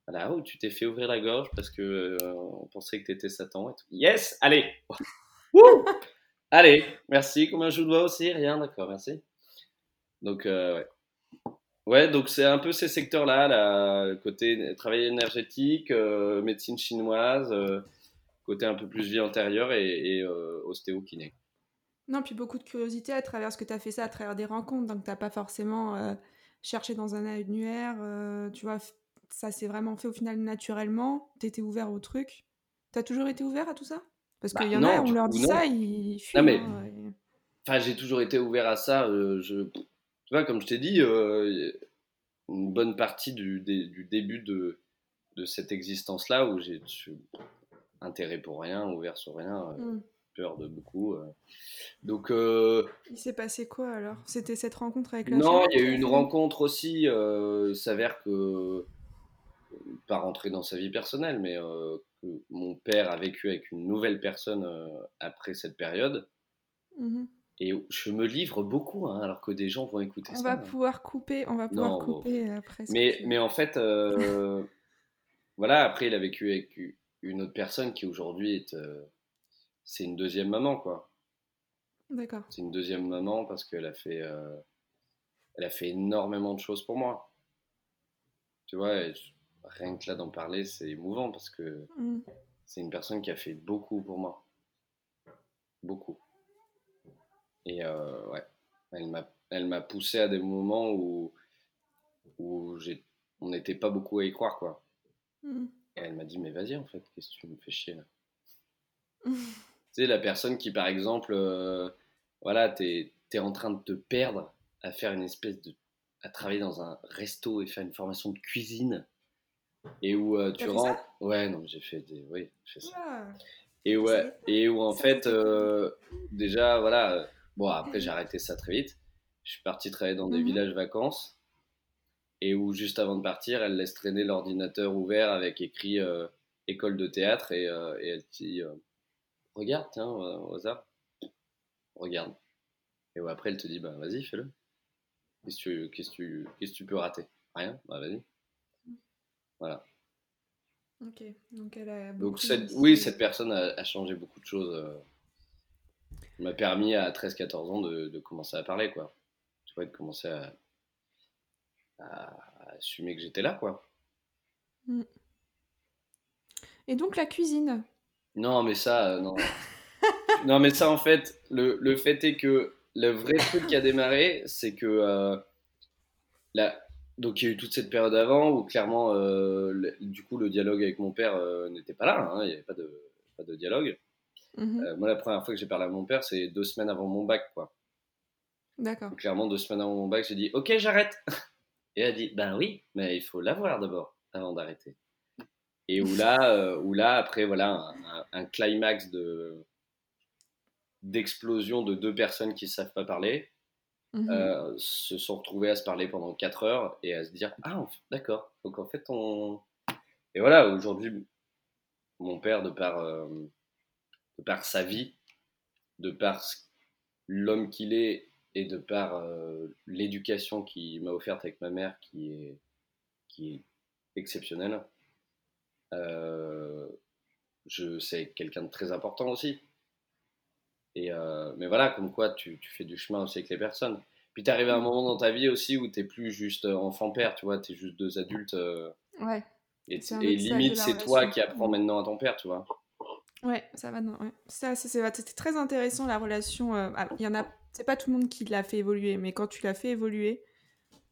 Voilà, où tu t'es fait ouvrir la gorge parce que euh, on pensait que tu étais Satan et tout. Yes, allez [laughs] Wouh Allez, merci. Combien je dois aussi Rien, d'accord, merci. Donc, euh, ouais. Ouais, donc c'est un peu ces secteurs-là, là, côté travail énergétique, euh, médecine chinoise, euh, côté un peu plus vie antérieure et, et ostéo-kiné. Non, puis beaucoup de curiosité à travers ce que tu as fait ça, à travers des rencontres. Donc, tu n'as pas forcément cherché dans un annuaire. tu vois, ça s'est vraiment fait au final naturellement. Tu étais ouvert au truc. Tu as toujours été ouvert à tout ça? Parce Bah, qu'il y en a, non, on du leur dit ça, ils. Non, mais- hein, Enfin, j'ai toujours été ouvert à ça. euh, je, tu vois, comme je t'ai dit, euh, une bonne partie du, dé- du début de, de cette existence-là où j'ai intérêt pour rien, ouvert sur rien, euh, Hmm. peur de beaucoup. euh. Donc, Il s'est passé quoi alors? C'était cette rencontre avec la non, il y a eu une rencontre aussi. il s'avère que, pas rentrer dans sa vie personnelle, mais euh, que mon père a vécu avec une nouvelle personne euh, après cette période. Mhm. Et je me livre beaucoup, hein, alors que des gens vont écouter On ça. va hein. pouvoir couper, on va pouvoir Non, bon. couper après. ce que Mais, mais en fait, euh, [laughs] voilà, après, il a vécu avec une autre personne qui aujourd'hui est. euh, c'est une deuxième maman, quoi. D'accord. C'est une deuxième maman parce qu'elle a fait. euh, elle a fait énormément de choses pour moi. Tu vois, rien que là d'en parler, c'est émouvant parce que Mhm. c'est une personne qui a fait beaucoup pour moi. Beaucoup. Et euh, ouais, elle m'a, poussé à des moments où, où on n'était pas beaucoup à y croire, quoi. Mhm. Et elle m'a dit, mais vas-y, en fait, qu'est-ce que tu me fais chier là? [laughs] Mhm. Tu sais, la personne qui, par exemple, euh, voilà, t'es, t'es en train de te perdre à faire une espèce de. à travailler dans un resto et faire une formation de cuisine. Et où euh, tu rentres. Ouais, non, j'ai fait des. Oui, j'ai fait ça. Ah. Et ouais, et où en fait, euh, déjà, voilà, euh, bon, après j'ai arrêté ça très vite. Je suis parti travailler dans des Mhm. villages vacances. Et où juste avant de partir, elle laisse traîner l'ordinateur ouvert avec écrit euh, école de théâtre et, et elle dit Regarde, tiens, au hasard. Regarde. Et où après, elle te dit Bah vas-y, fais-le. Qu'est-ce que tu, qu'est-ce que tu, qu'est-ce que tu peux rater? Rien? Bah vas-y. Voilà. Ok, donc elle a Donc beaucoup cette, oui, cette personne a, a changé beaucoup de choses. euh, m'a permis à 13-14 ans de, de commencer à parler, quoi. Tu vois, de commencer à, à- à assumer que j'étais là, quoi. Et donc la cuisine? Non, mais ça, euh, non. [laughs] non, mais ça, en fait, le, le fait est que le vrai truc qui a démarré, c'est que euh, la- donc il y a eu toute cette période avant où clairement, euh, le- du coup, le dialogue avec mon père euh, n'était pas là. hein, il n'y avait pas de, pas de dialogue. Mhm. Euh, moi, la première fois que j'ai parlé à mon père, c'est deux semaines avant mon bac, quoi. D'accord. Clairement, deux semaines avant mon bac, j'ai dit Ok, j'arrête. [laughs] Et elle a dit Ben oui, mais il faut l'avoir d'abord, avant d'arrêter. Et où là, euh, où là après, voilà, un, un- un climax de d'explosion de deux personnes qui ne savent pas parler, Mhm. euh, se sont retrouvées à se parler pendant 4 heures et à se dire Ah, d'accord. Donc en fait, on. Et voilà, aujourd'hui, mon père, de par, euh, de par sa vie, de par l'homme qu'il est et de par euh, l'éducation qu'il m'a offerte avec ma mère, qui est, qui est exceptionnelle, je c'est quelqu'un de très important aussi. Et euh, mais voilà, comme quoi tu, tu fais du chemin aussi avec les personnes. Puis tu arrives à un moment dans ta vie aussi où t'es plus juste euh, enfant-père, tu vois, t'es juste deux adultes. euh, Ouais. et limite, c'est toi qui apprends Mm. maintenant à ton père, tu vois. Ouais, ça va, non, ouais. Ça, c'était très intéressant la relation. euh, ah, Il y en a, c'est pas tout le monde qui l'a fait évoluer, mais quand tu l'as fait évoluer,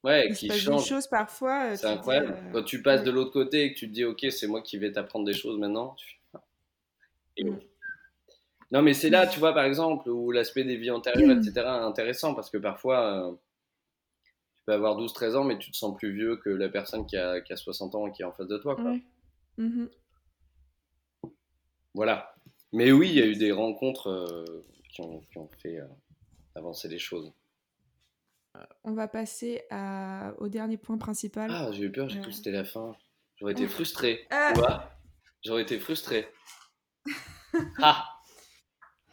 Ouais, il se qui passe des change. choses parfois. C'est dis, incroyable. Quand tu passes ouais. de l'autre côté et que tu te dis, ok, c'est moi qui vais t'apprendre des choses maintenant. Ah. Et Mm. Non, mais c'est là, tu vois, par exemple, où l'aspect des vies antérieures, etc., est intéressant parce que parfois, euh, tu peux avoir 12-13 ans, mais tu te sens plus vieux que la personne qui a, qui a 60 ans et qui est en face de toi. Quoi. Ouais. Mhm. Voilà. Mais oui, il y a eu des rencontres euh, qui, ont, qui ont fait euh, avancer les choses. on va passer à, au dernier point principal. Ah, j'ai eu peur, j'ai cru que c'était la fin. J'aurais été frustré. Ah. Tu vois J'aurais été frustré. [laughs] ah,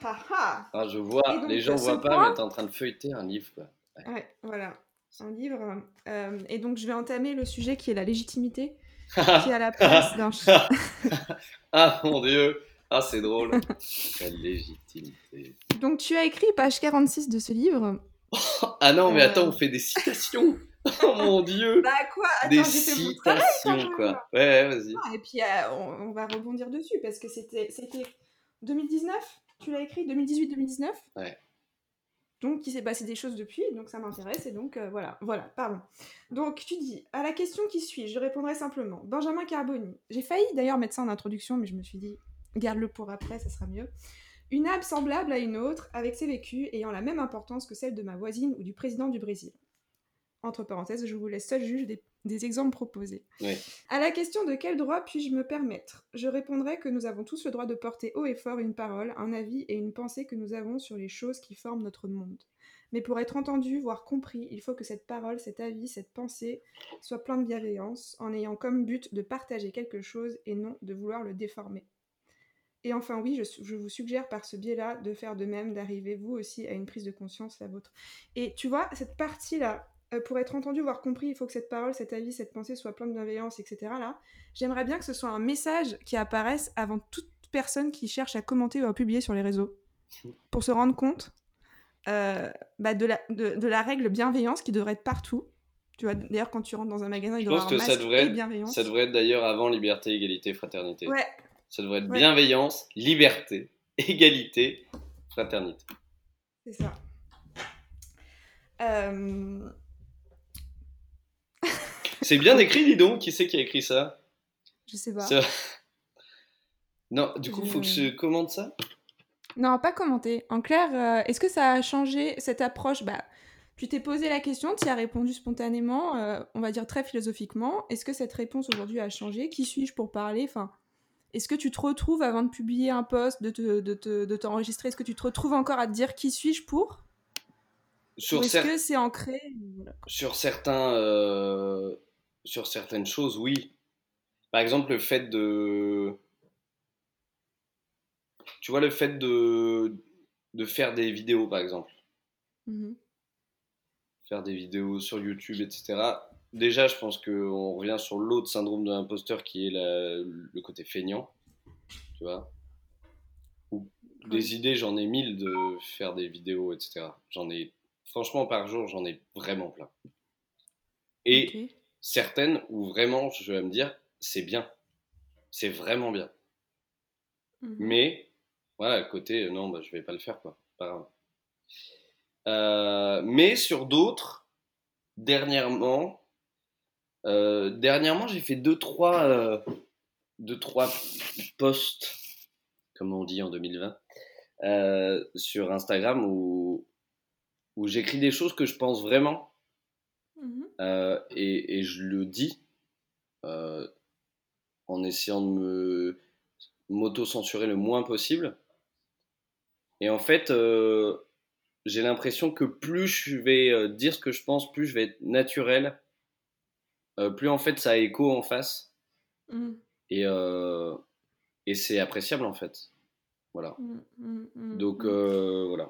Ah, je vois, donc, les gens ce voient pas, point- mais t'es en train de feuilleter un livre. Quoi. Ouais, voilà, un livre. Euh, et donc, je vais entamer le sujet qui est la légitimité, [laughs] qui est à la place d'un ch- [laughs] ah mon dieu, ah c'est drôle. [laughs] La légitimité. Donc, tu as écrit page 46 de ce livre. Ah non, mais Euh. attends, on fait des citations. oh mon dieu, Bah quoi? Des Attends, citations quoi. Ouais, ouais, vas-y. Ah, Et puis, euh, on, on va rebondir dessus parce que c'était 2019 Tu l'as écrit 2018-2019 Ouais. Donc, il s'est passé des choses depuis, donc ça m'intéresse, et donc euh, voilà, voilà, pardon. Donc, tu dis, à la question qui suit, je répondrai simplement. Benjamin Carboni. J'ai failli d'ailleurs mettre ça en introduction, mais je me suis dit, garde-le pour après, ça sera mieux. Une âme semblable à une autre, avec ses vécus ayant la même importance que celle de ma voisine ou du président du Brésil. Entre parenthèses, je vous laisse seul juge des, des exemples proposés. À la question de quel droit puis-je me permettre, je répondrai que nous avons tous le droit de porter haut et fort une parole, un avis et une pensée que nous avons sur les choses qui forment notre monde. Mais pour être entendu, voire compris, il faut que cette parole, cet avis, cette pensée soit plein de bienveillance, en ayant comme but de partager quelque chose et non de vouloir le déformer. Et enfin, oui, je, je vous suggère par ce biais-là de faire de même, d'arriver vous aussi à une prise de conscience, la vôtre. Et tu vois, cette partie-là, euh, pour être entendu, voire compris, il faut que cette parole, cet avis, cette pensée soit plein de bienveillance, etc. Là, j'aimerais bien que ce soit un message qui apparaisse avant toute personne qui cherche à commenter ou à publier sur les réseaux, pour se rendre compte euh, bah, de, la, de, de la règle bienveillance qui devrait être partout. Tu vois, d'ailleurs, quand tu rentres dans un magasin, il doit y avoir ça devrait, et bienveillance. ça devrait être d'ailleurs avant liberté, égalité, fraternité. Ouais, Ça devrait être Ouais. bienveillance, liberté, [laughs] égalité, fraternité. c'est ça. Euh, C'est bien écrit, dis donc. Qui c'est qui a écrit ça? Je sais pas. Ça- Non, du coup, faut que je commande ça? Non, pas commenter. En clair, euh, est-ce que ça a changé cette approche? Bah, Tu t'es posé la question, tu y as répondu spontanément, euh, on va dire très philosophiquement. Est-ce que cette réponse aujourd'hui a changé? Qui suis-je pour parler? Enfin, Est-ce que tu te retrouves avant de publier un post, de, te- de, te- de t'enregistrer Est-ce que tu te retrouves encore à te dire qui suis-je pour? Sur, Ou est-ce cer- que c'est ancré? Voilà. sur, certains, euh, sur certaines choses, oui. Par exemple, le fait de. Tu vois, le fait de, de faire des vidéos, par exemple. Mhm. faire des vidéos sur YouTube, etc. Déjà, je pense qu'on revient sur l'autre syndrome de l'imposteur qui est la- le côté feignant. Tu vois Ou Des idées, j'en ai mille de faire des vidéos, etc. J'en ai, franchement, par jour, j'en ai vraiment plein. Et. Certaines où vraiment, je vais me dire, c'est bien. C'est vraiment bien. Mhm. Mais, voilà, le côté, euh, non, bah, je vais pas le faire, quoi. Pas grave. Euh, mais sur d'autres, dernièrement, euh, dernièrement, j'ai fait deux, trois, euh, deux, trois posts, comme on dit en 2020, euh, sur Instagram où, où j'écris des choses que je pense vraiment. Euh, et, et je le dis euh, en essayant de me m'auto-censurer le moins possible. Et en fait, euh, j'ai l'impression que plus je vais dire ce que je pense, plus je vais être naturel, plus en fait ça a écho en face. Mhm. Et, et c'est appréciable en fait. Voilà. Mhm. Mhm. Donc voilà.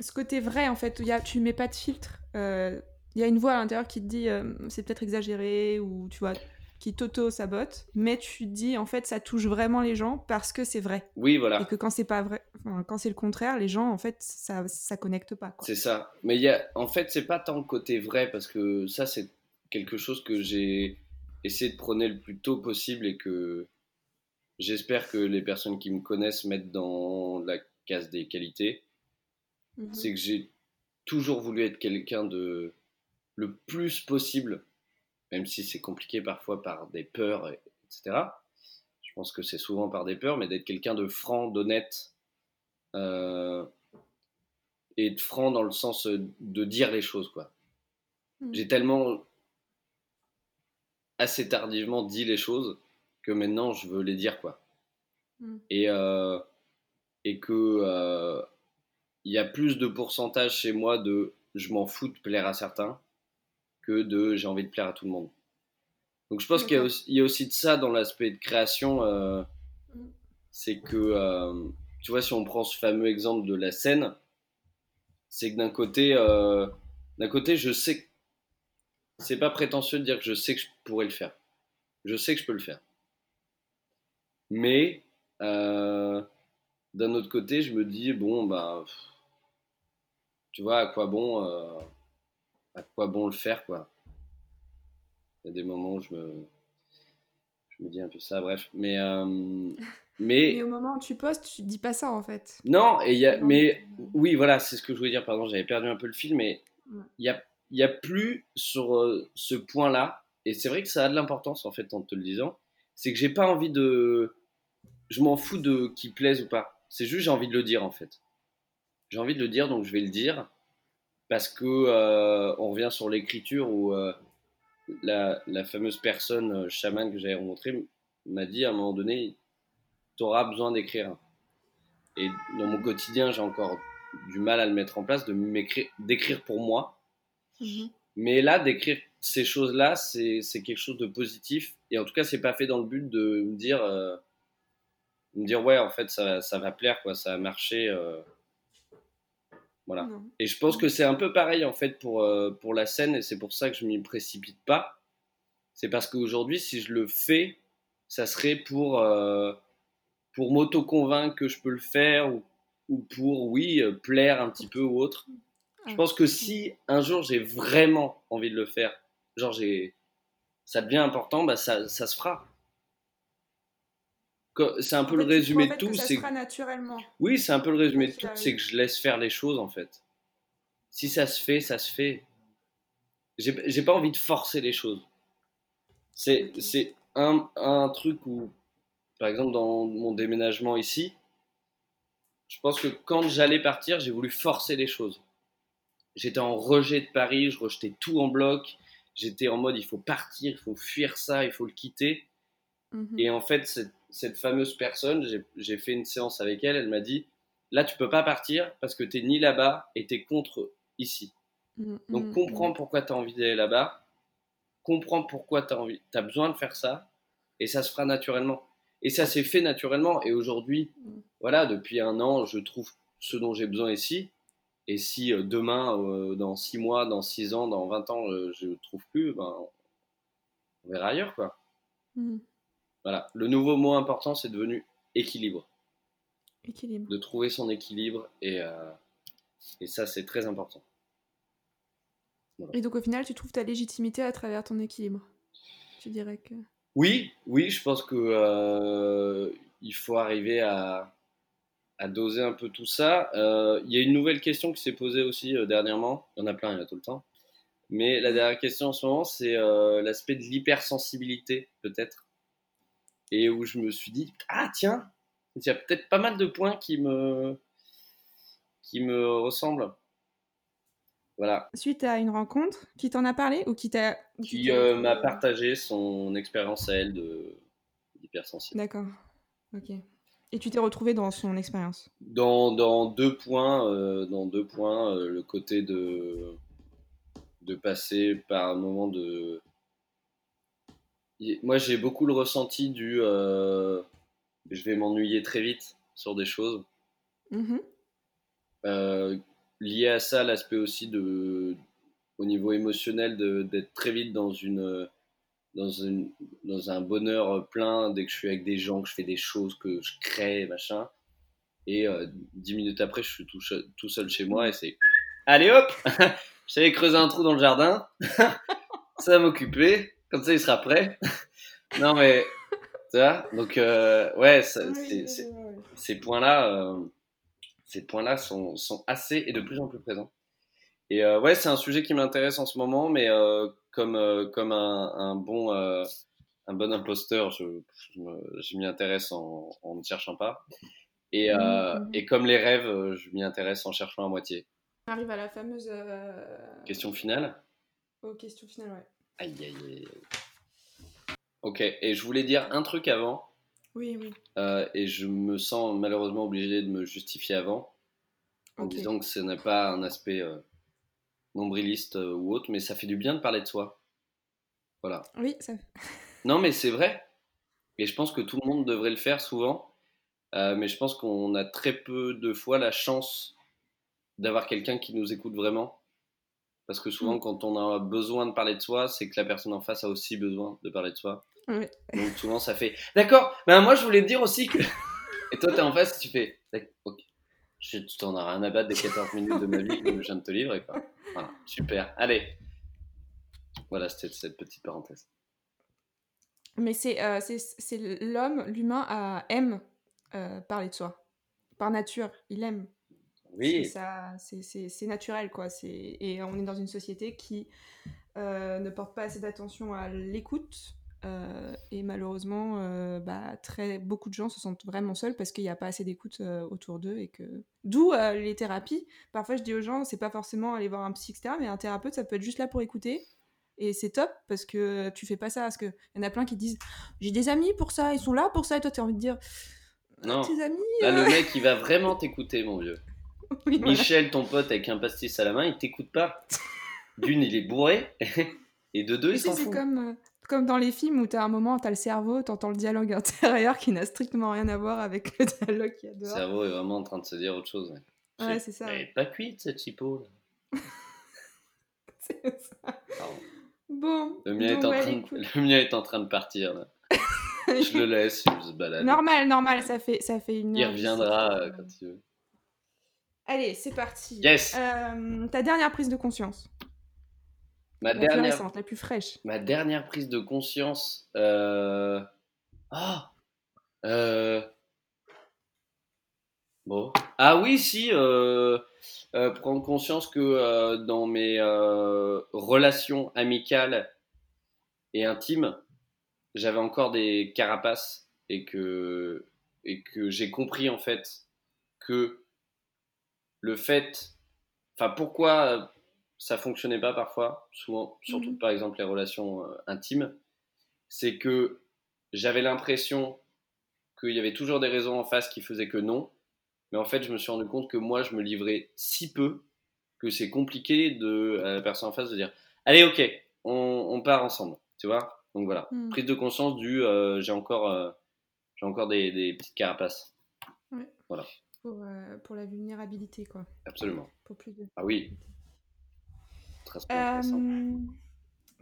ce côté vrai en fait, où y a, tu mets pas de filtre. euh, Il y a une voix à l'intérieur qui te dit euh, c'est peut-être exagéré ou tu vois qui t'auto-sabote, mais tu te dis en fait ça touche vraiment les gens parce que c'est vrai. Oui, Et voilà. que quand c'est pas vrai, enfin, quand c'est le contraire, les gens en fait ça, ça connecte pas. C'est ça. Mais il y a, en fait, c'est pas tant le côté vrai parce que ça, c'est quelque chose que j'ai essayé de prôner le plus tôt possible et que j'espère que les personnes qui me connaissent mettent dans la case des qualités. Mhm. C'est que j'ai toujours voulu être quelqu'un de le plus possible, même si c'est compliqué parfois par des peurs, etc. Je pense que c'est souvent par des peurs, mais d'être quelqu'un de franc, d'honnête, euh, et de franc dans le sens de dire les choses, quoi. Mhm. J'ai tellement assez tardivement dit les choses que maintenant je veux les dire, quoi. Mhm. Et, euh, et que euh, il y a plus de pourcentage chez moi de je m'en fous de plaire à certains que de j'ai envie de plaire à tout le monde. Donc je pense qu'il y, a aussi- il y a aussi de ça dans l'aspect de création. euh, c'est que, euh, tu vois, si on prend ce fameux exemple de la scène, c'est que d'un côté, euh, d'un côté, je sais que c'est pas prétentieux de dire que je sais que je pourrais le faire. Je sais que je peux le faire. Mais euh, d'un autre côté, je me dis bon bah, tu vois, à quoi bon, à quoi bon le faire quoi. Il y a des moments où je me, je me dis un peu ça, bref. Mais euh, [laughs] mais Mais au moment où tu postes, tu dis pas ça en fait. non, et y a, Non. mais oui, voilà, c'est ce que je voulais dire. Pardon, j'avais perdu un peu le fil, mais Ouais. il y a, y a plus sur euh, ce point-là, et c'est vrai que ça a de l'importance en fait en te le disant, c'est que j'ai pas envie de. Je m'en fous de qui plaise ou pas. C'est juste j'ai envie de le dire en fait. J'ai envie de le dire, donc je vais le dire parce que euh, on revient sur l'écriture où euh, la, la fameuse personne euh, chamane que j'avais rencontrée m'a dit à un moment donné, tu auras besoin d'écrire. Et dans mon quotidien, j'ai encore du mal à le mettre en place, de m'écrire, d'écrire pour moi. Mhm. Mais là, d'écrire ces choses-là, c'est, c'est quelque chose de positif. Et en tout cas, c'est pas fait dans le but de me dire, euh, me dire ouais, en fait, ça, ça va plaire, quoi, ça va marcher. euh, voilà. Non. Et je pense que c'est un peu pareil en fait pour, euh, pour la scène, et c'est pour ça que je m'y précipite pas. C'est parce qu'aujourd'hui, si je le fais, ça serait pour, euh, pour m'auto-convaincre que je peux le faire ou, ou pour, oui, euh, plaire un petit peu ou autre. Je pense que si un jour j'ai vraiment envie de le faire, genre j'ai, ça devient important, bah ça, ça se fera. C'est un peu En le fait, résumé crois, en de fait, tout. C'est naturellement. oui, c'est un peu le résumé de tout, c'est que je laisse faire les choses en fait. Si ça se fait, ça se fait. J'ai pas envie de forcer les choses. C'est Ok. c'est un, un truc où, par exemple, dans mon déménagement ici, je pense que quand j'allais partir, j'ai voulu forcer les choses. J'étais en rejet de Paris, je rejetais tout en bloc. J'étais en mode il faut partir, il faut fuir ça, il faut le quitter. Mhm. Et en fait, cette, cette fameuse personne, j'ai- fait une séance avec elle, elle m'a dit, là, tu peux pas partir parce que tu es ni là-bas et tu es contre ici. Mhm, Donc mhm, comprends pourquoi tu as envie d'aller là-bas, comprends pourquoi tu as, envie, as besoin de faire ça, et ça se fera naturellement. Et ça s'est fait naturellement. Et aujourd'hui, voilà, depuis un an, je trouve ce dont j'ai besoin ici. Et si euh, demain, euh, dans 6 mois, dans 6 ans, dans 20 ans, euh, je ne trouve plus, ben, on verra ailleurs, quoi. Voilà, le nouveau mot important, c'est devenu équilibre. Équilibre. De trouver son équilibre, et, euh, et ça, c'est très important. Et donc au final, tu trouves ta légitimité à travers ton équilibre? Tu dirais que. Oui, oui, je pense que euh, il faut arriver à, à doser un peu tout ça. Euh, Il y a une nouvelle question qui s'est posée aussi dernièrement. Il y en a plein, il y en a tout le temps. Mais la dernière question en ce moment, c'est l'aspect de l'hypersensibilité, peut-être. Et où je me suis dit, ah tiens, il y a peut-être pas mal de points qui me, qui me ressemblent. Voilà. Suite à une rencontre, qui t'en a parlé ou qui t'a. Qui euh, m'a partagé son expérience à elle de d'hypersensible. D'accord. Ok. Et tu t'es retrouvé dans son expérience? Dans, dans deux points, euh, dans deux points euh, le côté de, de passer par un moment de. Moi, j'ai beaucoup le ressenti du. euh, je vais m'ennuyer très vite sur des choses. Mhm. Euh, lié à ça, l'aspect aussi de, au niveau émotionnel, d'être très vite dans une, dans une, dans un bonheur plein dès que je suis avec des gens, que je fais des choses, que je crée, machin. Et euh, dix minutes après, je suis tout, tout seul chez moi et c'est allez hop, [laughs] j'allais creuser un trou dans le jardin, [laughs] ça va m'occuper, comme ça il sera prêt. [laughs] non mais tu vois, donc euh, ouais, ça- Oui, c'est- oui, c'est- oui, oui. ces points-là, euh, ces points-là sont, sont assez et de plus en plus présents. Et euh, ouais, c'est un sujet qui m'intéresse en ce moment, mais euh, comme, euh, comme un, un bon, un bon imposteur, je, m'y intéresse en, en ne cherchant pas. Et, Mhm. et comme les rêves, je m'y intéresse en cherchant à moitié. On arrive à la fameuse. Question finale? Aux questions finales, ouais. Aïe, aïe, aïe. Ok, et je voulais dire un truc avant, Oui, oui. euh, et je me sens malheureusement obligé de me justifier avant, en disant que ce n'est pas un aspect euh, nombriliste euh, ou autre, mais ça fait du bien de parler de soi. Voilà. Oui, ça. [laughs] Non, mais c'est vrai. Et je pense que tout le monde devrait le faire souvent. Euh, mais je pense qu'on a très peu de fois la chance d'avoir quelqu'un qui nous écoute vraiment. Parce que souvent, Mm. quand on a besoin de parler de soi, c'est que la personne en face a aussi besoin de parler de soi. Oui. Donc souvent, ça fait D'accord, ben moi je voulais te dire aussi que. [laughs] Et toi, t'es en face, tu fais Ok. Je tu t'en as rien à battre des 14 minutes de ma vie que je viens de te livrer. Quoi. Voilà, super. Allez. Voilà, c'était cette petite parenthèse. Mais c'est euh, l'homme, l'humain aime euh, parler de soi. Par nature, il aime. Oui, ça, c'est- naturel, quoi. Et on est dans une société qui euh, ne porte pas assez d'attention à l'écoute. euh, et malheureusement, euh, bah, très, beaucoup de gens se sentent vraiment seuls parce qu'il n'y a pas assez d'écoute euh, autour d'eux. et que D'où les thérapies. Parfois, je dis aux gens, c'est pas forcément aller voir un psy, etc. Mais un thérapeute, ça peut être juste là pour écouter. Et c'est top parce que tu fais pas ça. Parce qu'il y en a plein qui disent J'ai des amis pour ça, ils sont là pour ça. Et toi, tu as envie de dire Non. Tes amis là, le mec, il va vraiment t'écouter, mon vieux. [laughs] oui, voilà. Michel, ton pote avec un pastis à la main, il t'écoute pas. D'une, il est bourré. [laughs] Et de deux, Tu il s'en c'est fout. comme, euh, comme dans les films où t'as un moment, t'as le cerveau, t'entends le dialogue [laughs] intérieur qui n'a strictement rien à voir avec le dialogue qu'il y a Le dehors. cerveau est vraiment en train de se dire autre chose. ouais. Ouais, c'est ça. Elle est pas cuite, cette chipot. là. C'est ça. Pardon. Bon, Le mien, est en ouais, train de... le mien est en train de partir. Là. Je le laisse, il se balade. normal, normal, ça fait, ça fait une Il reviendra c'est- euh, quand il veut. Allez, c'est parti. Yes. Euh, ta dernière prise de conscience. Ma La plus dernière, récente, la plus fraîche. ma dernière prise de conscience. Euh... Ah euh... Bon. Ah oui, si. euh, euh, prendre conscience que dans mes relations amicales et intimes, j'avais encore des carapaces et que, et que j'ai compris en fait que le fait. Enfin, pourquoi ça fonctionnait pas parfois, souvent, surtout Mhm. par exemple les relations euh, intimes, c'est que j'avais l'impression qu'il y avait toujours des raisons en face qui faisaient que non. Mais en fait, je me suis rendu compte que moi, je me livrais si peu que c'est compliqué de, à la personne en face de dire Allez, ok, on, on part ensemble. Tu vois? Donc voilà. Hmm. Prise de conscience du euh, j'ai encore, euh, j'ai encore des, des petites carapaces. Pour, euh, pour la vulnérabilité, quoi. Absolument. Pour plus de... Ah oui, très intéressant. Euh,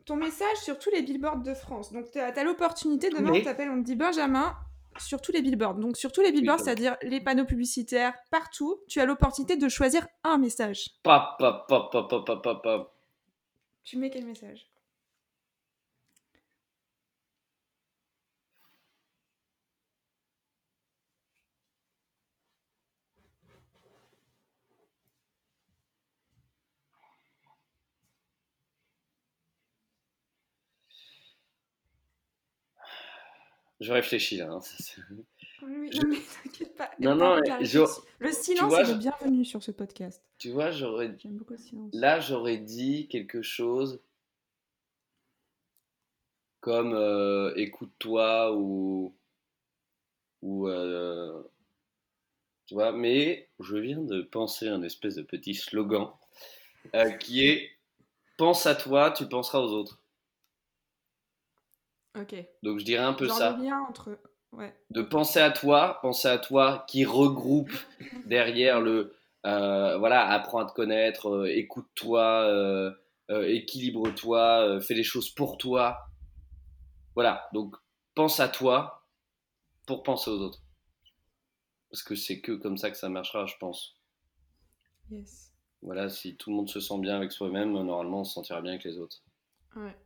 ton message sur tous les billboards de France. Donc, tu as, l'opportunité, demain, on t'appelle, on te dit Benjamin, sur tous les billboards. Donc, sur tous les billboards, c'est-à-dire les panneaux publicitaires, partout, tu as l'opportunité de choisir un message. Pop, pop, pop, pop, pop, pop, pop, pop. Tu mets quel message? Je réfléchis là. hein. Oui, Je- non, mais t'inquiète pas. Non, mais je-. Le silence vois, est je- le bienvenu sur ce podcast. Tu vois, j'aurais J'aime beaucoup le silence. Là, j'aurais dit quelque chose comme euh, écoute-toi ou. ou euh, tu vois, mais je viens de penser à un espèce de petit slogan euh, qui est Pense à toi, tu penseras aux autres. Ok. Donc je dirais un peu Genre ça. le lien entre. Ouais. de penser à toi, penser à toi qui regroupe [laughs] derrière le euh, voilà, apprends à te connaître, euh, écoute-toi, euh, équilibre-toi, fais les choses pour toi. Voilà, donc pense à toi pour penser aux autres. Parce que c'est que comme ça que ça marchera, je pense. Yes. Voilà, si tout le monde se sent bien avec soi-même, normalement on se sentira bien avec les autres. Ouais.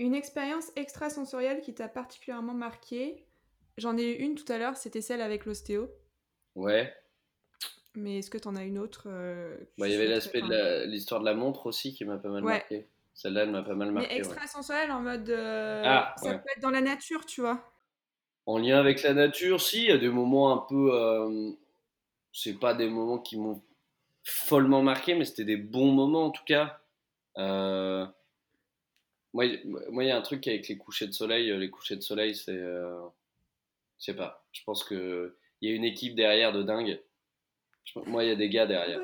Une expérience extrasensorielle qui t'a particulièrement marqué. J'en ai eu une tout à l'heure, c'était celle avec l'ostéo. Ouais, Mais est-ce que t'en as une autre euh, Bah, il y avait l'aspect de la- l'histoire de la montre aussi qui m'a pas mal Ouais. marqué. Celle-là, elle m'a pas mal Mais marqué. ouais. extrasensorielle en mode. euh, Ah, ça ouais. peut être dans la nature, tu vois. En lien avec la nature, si, il y a des moments un peu. euh, c'est pas des moments qui m'ont follement marqué, mais c'était des bons moments en tout cas. Euh, moi, il y a un truc avec les couchers de soleil. euh, Les couchers de soleil, c'est. euh, je sais pas. Je pense qu'il y a une équipe derrière de dingue. Moi, il y a des gars derrière.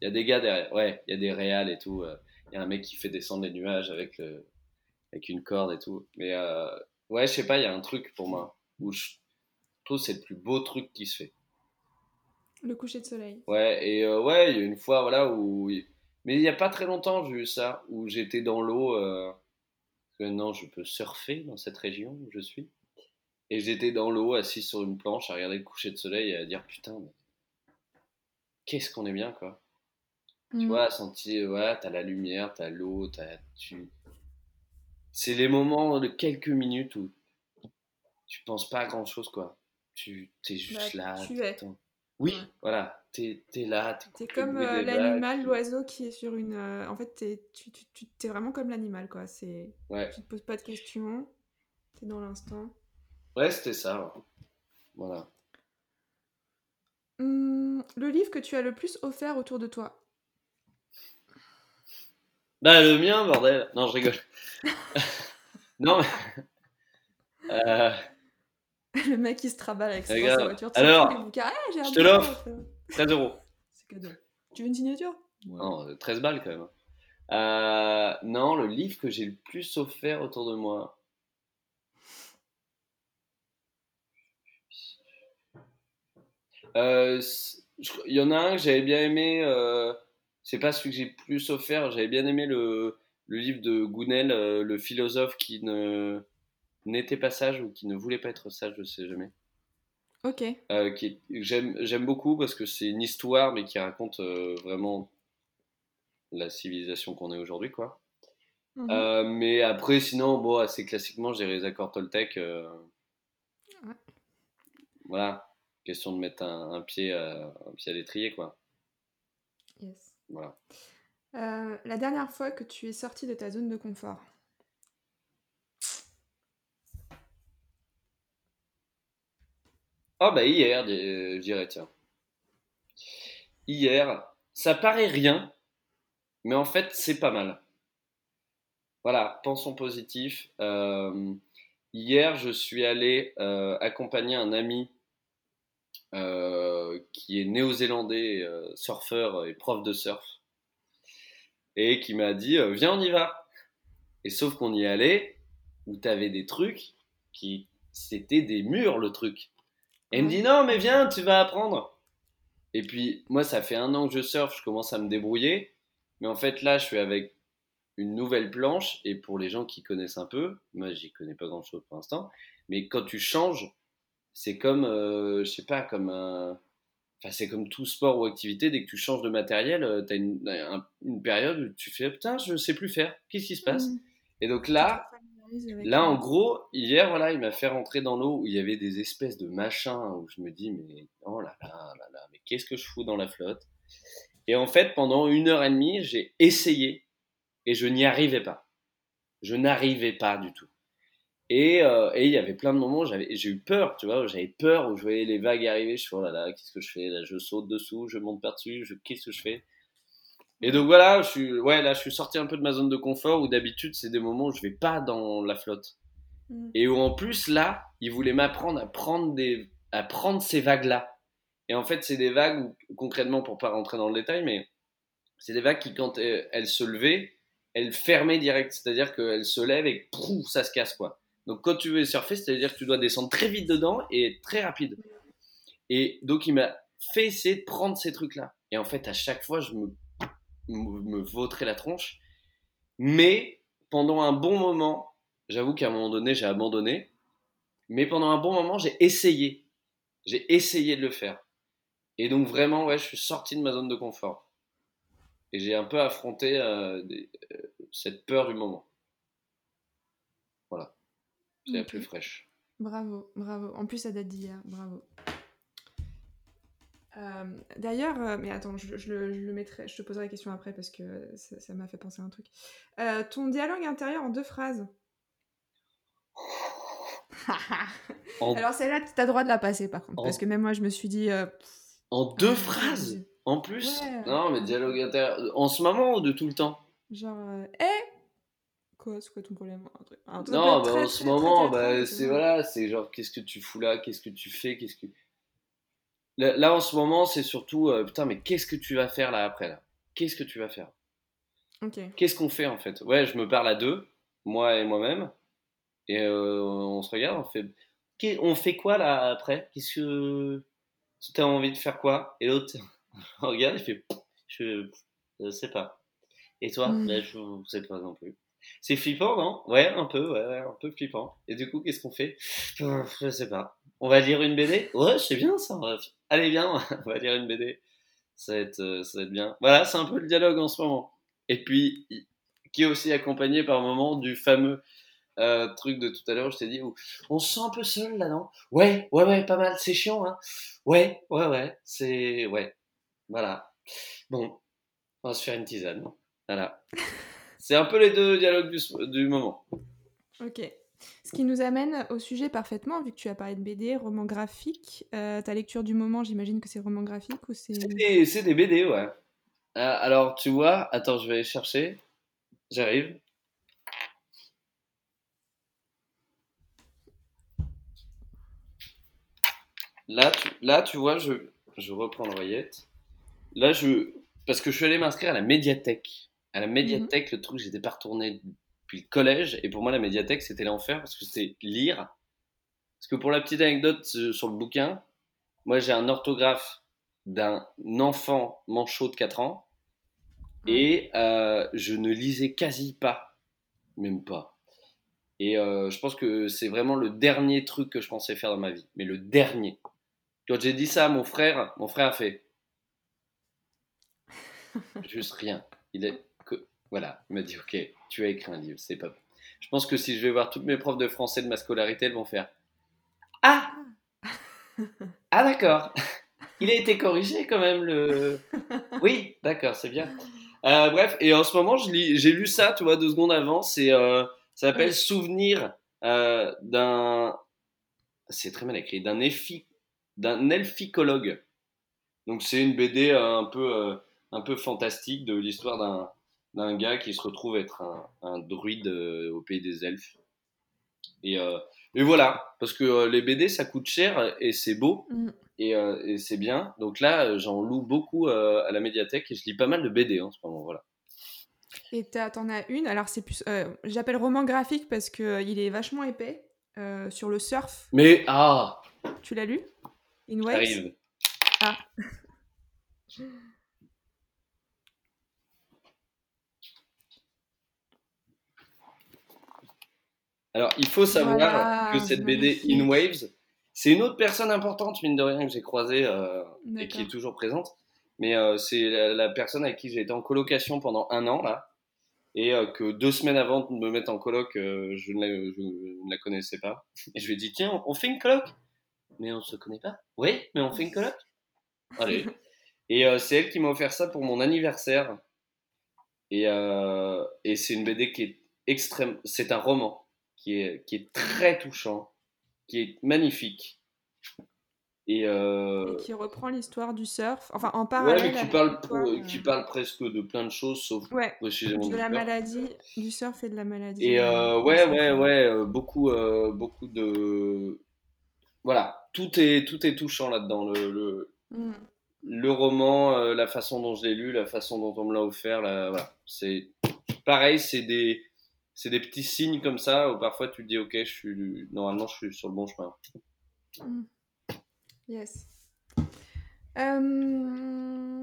Il y a des gars derrière. Ouais, il y a des réals et tout. euh. Il y a un mec qui fait descendre les nuages avec, le... avec une corde et tout. Mais euh, ouais, je sais pas, il y a un truc pour moi où je trouve que c'est le plus beau truc qui se fait. Le coucher de soleil. Ouais, et euh, ouais, il y a une fois, voilà, où. Mais il n'y a pas très longtemps, j'ai eu ça, où j'étais dans l'eau. Euh... Maintenant, je peux surfer dans cette région où je suis. Et j'étais dans l'eau, assis sur une planche, à regarder le coucher de soleil et à dire putain, mais qu'est-ce qu'on est bien, quoi. Tu Mm. vois, sentir, ouais, t'as la lumière, t'as l'eau, t'as. Tu... C'est les moments de quelques minutes où tu penses pas à grand chose, quoi. Tu t'es juste Bah, là. tu es. Oui, Ouais. voilà, t'es es là. T'es comme euh, l'animal, l'oiseau qui est sur une. euh, En fait, t'es tu, tu, tu- t'es vraiment comme l'animal, quoi. C'est. Ouais, Tu te poses pas de questions. T'es dans l'instant. ouais c'était ça. ouais. Voilà. Hum, le livre que tu as le plus offert autour de toi? Bah, le mien, bordel. Non, je rigole. [laughs] non, mais. Euh, Le mec qui se traballe avec sa, voiture. tu Alors, les bouquins. Ah, je te l'offre. Offert. 13 euros. C'est cadeau. Tu veux une signature? Non, euh, 13 balles quand même. Euh, non, le livre que j'ai le plus offert autour de moi. Euh, Il y en a un que j'avais bien aimé. euh, c'est pas celui que j'ai le plus offert. J'avais bien aimé le, le livre de Gounel, euh, le philosophe qui ne n'était pas sage ou qui ne voulait pas être sage, je sais jamais. Ok. Euh, qui j'aime beaucoup parce que c'est une histoire mais qui raconte euh, vraiment la civilisation qu'on est aujourd'hui quoi. Mhm. Euh, mais après sinon bon assez classiquement j'ai les accords Toltec Ouais. voilà question de mettre un, un pied à, un pied à l'étrier quoi Yes. voilà la dernière fois que tu es sorti de ta zone de confort. Ah bah hier di- je dirais tiens hier ça paraît rien mais en fait c'est pas mal voilà pensons positif Euh, Hier, je suis allé euh, accompagner un ami euh, qui est néo-zélandais, euh, surfeur et prof de surf, et qui m'a dit euh, Viens, on y va. Et sauf qu'on y allait, où tu avais des trucs qui. C'était des murs, le truc. Et il me dit Non, mais viens, tu vas apprendre. Et puis, moi, ça fait un an que je surfe, je commence à me débrouiller. Mais en fait, là, je suis avec une nouvelle planche. Et pour les gens qui connaissent un peu, moi j'y connais pas grand chose pour l'instant, mais quand tu changes, c'est comme, euh, je sais pas, comme un, enfin c'est comme tout sport ou activité, dès que tu changes de matériel, tu as une, un- une période où tu fais putain je sais plus faire, qu'est-ce qui se passe? Mhm. Et donc là, Là en gros, hier voilà, il m'a fait rentrer dans l'eau où il y avait des espèces de machins où je me dis mais oh là là là là, mais qu'est-ce que je fous dans la flotte? Et en fait pendant une heure et demie, j'ai essayé et je n'y arrivais pas. Je n'arrivais pas du tout. Et euh, et il y avait plein de moments où j'avais, j'ai eu peur, tu vois, j'avais peur où je voyais les vagues arriver, je suis oh là là, qu'est-ce que je fais? Là, je saute dessous, je monte par-dessus, je, qu'est-ce que je fais? Et donc voilà, je suis, ouais, là, je suis sorti un peu de ma zone de confort où d'habitude, c'est des moments où je vais pas dans la flotte. Mhm. Et où en plus, là, il voulait m'apprendre à prendre, des, à prendre ces vagues-là. Et en fait, c'est des vagues où, concrètement, pour pas rentrer dans le détail, mais c'est des vagues qui, quand elles, elles se levaient, elles fermaient direct. C'est-à-dire qu'elles se lèvent et ça se casse, quoi. Donc, quand tu veux surfer, c'est-à-dire que tu dois descendre très vite dedans et être très rapide. Et donc, il m'a fait essayer de prendre ces trucs-là. Et en fait, à chaque fois, je me, me, vautrais la tronche. Mais pendant un bon moment, j'avoue qu'à un moment donné, j'ai abandonné. Mais pendant un bon moment, j'ai essayé. J'ai essayé de le faire. Et donc vraiment, ouais, je suis sorti de ma zone de confort. Et j'ai un peu affronté euh, des- euh, cette peur du moment. Voilà. C'est la plus fraîche. Bravo, bravo. En plus, ça date d'hier. Bravo. Euh, D'ailleurs, euh, mais attends, je, je le, je le mettrai, je te poserai la question après parce que ça m'a fait penser à un truc. Euh, ton dialogue intérieur en deux phrases. En, [laughs] Alors celle-là, t'as le droit de la passer par contre, En- parce que même moi, je me suis dit. en deux Ouais, phrases. En plus Ouais. Non, mais dialogue intérieur. En ce moment ou de tout le temps? Genre, euh, eh, quoi, c'est quoi ton problème? Un truc- un truc Non, très, bah, en ce moment, bah, tu c'est voilà, c'est genre qu'est-ce que tu fous là, qu'est-ce que tu fais, qu'est-ce que. Là, en ce moment, c'est surtout euh, putain, mais qu'est-ce que tu vas faire là après là? Qu'est-ce que tu vas faire? Ok. Qu'est-ce qu'on fait en fait? Ouais, je me parle à deux, moi et moi-même, et euh, on se regarde, on fait, Qu'est- on fait quoi là après? Qu'est-ce que tu as envie de faire quoi? Et l'autre [laughs] regarde, il fait, je, je sais pas. Et toi? Mm. Ben, Je ne sais pas non plus. C'est flippant, non? Ouais, un peu, ouais, ouais, un peu flippant. Et du coup, qu'est-ce qu'on fait? Je sais pas. On va lire une BD? Ouais, c'est bien ça. Allez, viens, [laughs] on va lire une BD. Ça va être, euh, ça va être bien. Voilà, c'est un peu le dialogue en ce moment. Et puis, qui est aussi accompagné par moment du fameux euh, truc de tout à l'heure, je t'ai dit, où on se sent un peu seul là, non? Ouais, ouais, ouais, pas mal. C'est chiant, hein Ouais, ouais, ouais, c'est. Ouais. Voilà. Bon, on va se faire une tisane. Voilà. [laughs] C'est un peu les deux dialogues du, du moment. Ok. Qui nous amène au sujet parfaitement, vu que tu as parlé de BD, roman graphique. Euh, ta lecture du moment, j'imagine que c'est roman graphique ou c'est. C'est des, c'est des BD, ouais. Ah, alors, tu vois, attends, je vais aller chercher. J'arrive. Là, tu, là, tu vois, je, je reprends l'oreillette. Là, je. Parce que je suis allé m'inscrire à la médiathèque. À la médiathèque, le truc, j'étais pas retourné depuis le collège. Et pour moi, la médiathèque, c'était l'enfer parce que c'était lire. Parce que pour la petite anecdote euh, sur le bouquin, moi, j'ai un orthographe d'un enfant manchot de 4 ans. Et euh, je ne lisais quasi pas. Même pas. Et euh, je pense que c'est vraiment le dernier truc que je pensais faire dans ma vie. Mais le dernier. Quand j'ai dit ça à mon frère, mon frère a fait. [laughs] Juste rien. Il est que voilà, il m'a dit OK, tu as écrit un livre, c'est pas. Je pense que si je vais voir toutes mes profs de français de ma scolarité, elles vont faire Ah [laughs] Ah d'accord. Il a été corrigé quand même le. [laughs] Oui, d'accord, c'est bien. Euh, bref, et en ce moment, je lis- j'ai lu ça, tu vois, deux secondes avant. C'est, euh, ça s'appelle Oui. Souvenir euh, d'un. C'est très mal écrit. D'un éphi- d'un elficologue. Donc c'est une BD un peu, un peu fantastique de l'histoire d'un, d'un gars qui se retrouve être un, un druide euh, au pays des elfes. Et, euh, et voilà, parce que euh, les BD ça coûte cher et c'est beau Mm. et, euh, et c'est bien. Donc là, j'en loue beaucoup euh, à la médiathèque et je lis pas mal de BD en ce moment. Voilà. Et t'en as une, alors c'est plus. euh, J'appelle roman graphique parce qu'il est vachement épais. sur le surf, Mais ah, tu l'as lu? In Waves? Arrive. Ah. [laughs] Alors, il faut savoir Voilà, que cette BD magnifique. In Waves, c'est une autre personne importante, mine de rien, que j'ai croisée euh, et qui est toujours présente. Mais euh, c'est la, la personne avec qui j'ai été en colocation pendant un an, là. Et euh, que deux semaines avant de me mettre en coloc, je, ne la, je ne la connaissais pas. Et je lui ai dit, tiens, on fait une coloc Mais on se connaît pas Oui, mais on fait une coloc Allez. [laughs] Et c'est elle qui m'a offert ça pour mon anniversaire. Et, et c'est une BD qui est extrême. C'est un roman qui est, qui est très touchant, qui est magnifique. Et, euh, Et qui reprend l'histoire du surf, enfin en ouais, parallèle. mais qui parle, euh, qui presque de plein de choses, sauf Ouais, précisément de la surf. maladie, du surf et de la maladie. Et euh, ouais, ouais, ouais, euh, beaucoup, euh, beaucoup de. Voilà, tout est, tout est touchant là-dedans. Le, le, Mm. le roman, la façon dont je l'ai lu, la façon dont on me l'a offert, là, voilà. C'est pareil, c'est des, c'est des petits signes comme ça où parfois tu te dis, ok, je suis, normalement, je suis sur le bon chemin. Yes. Euh,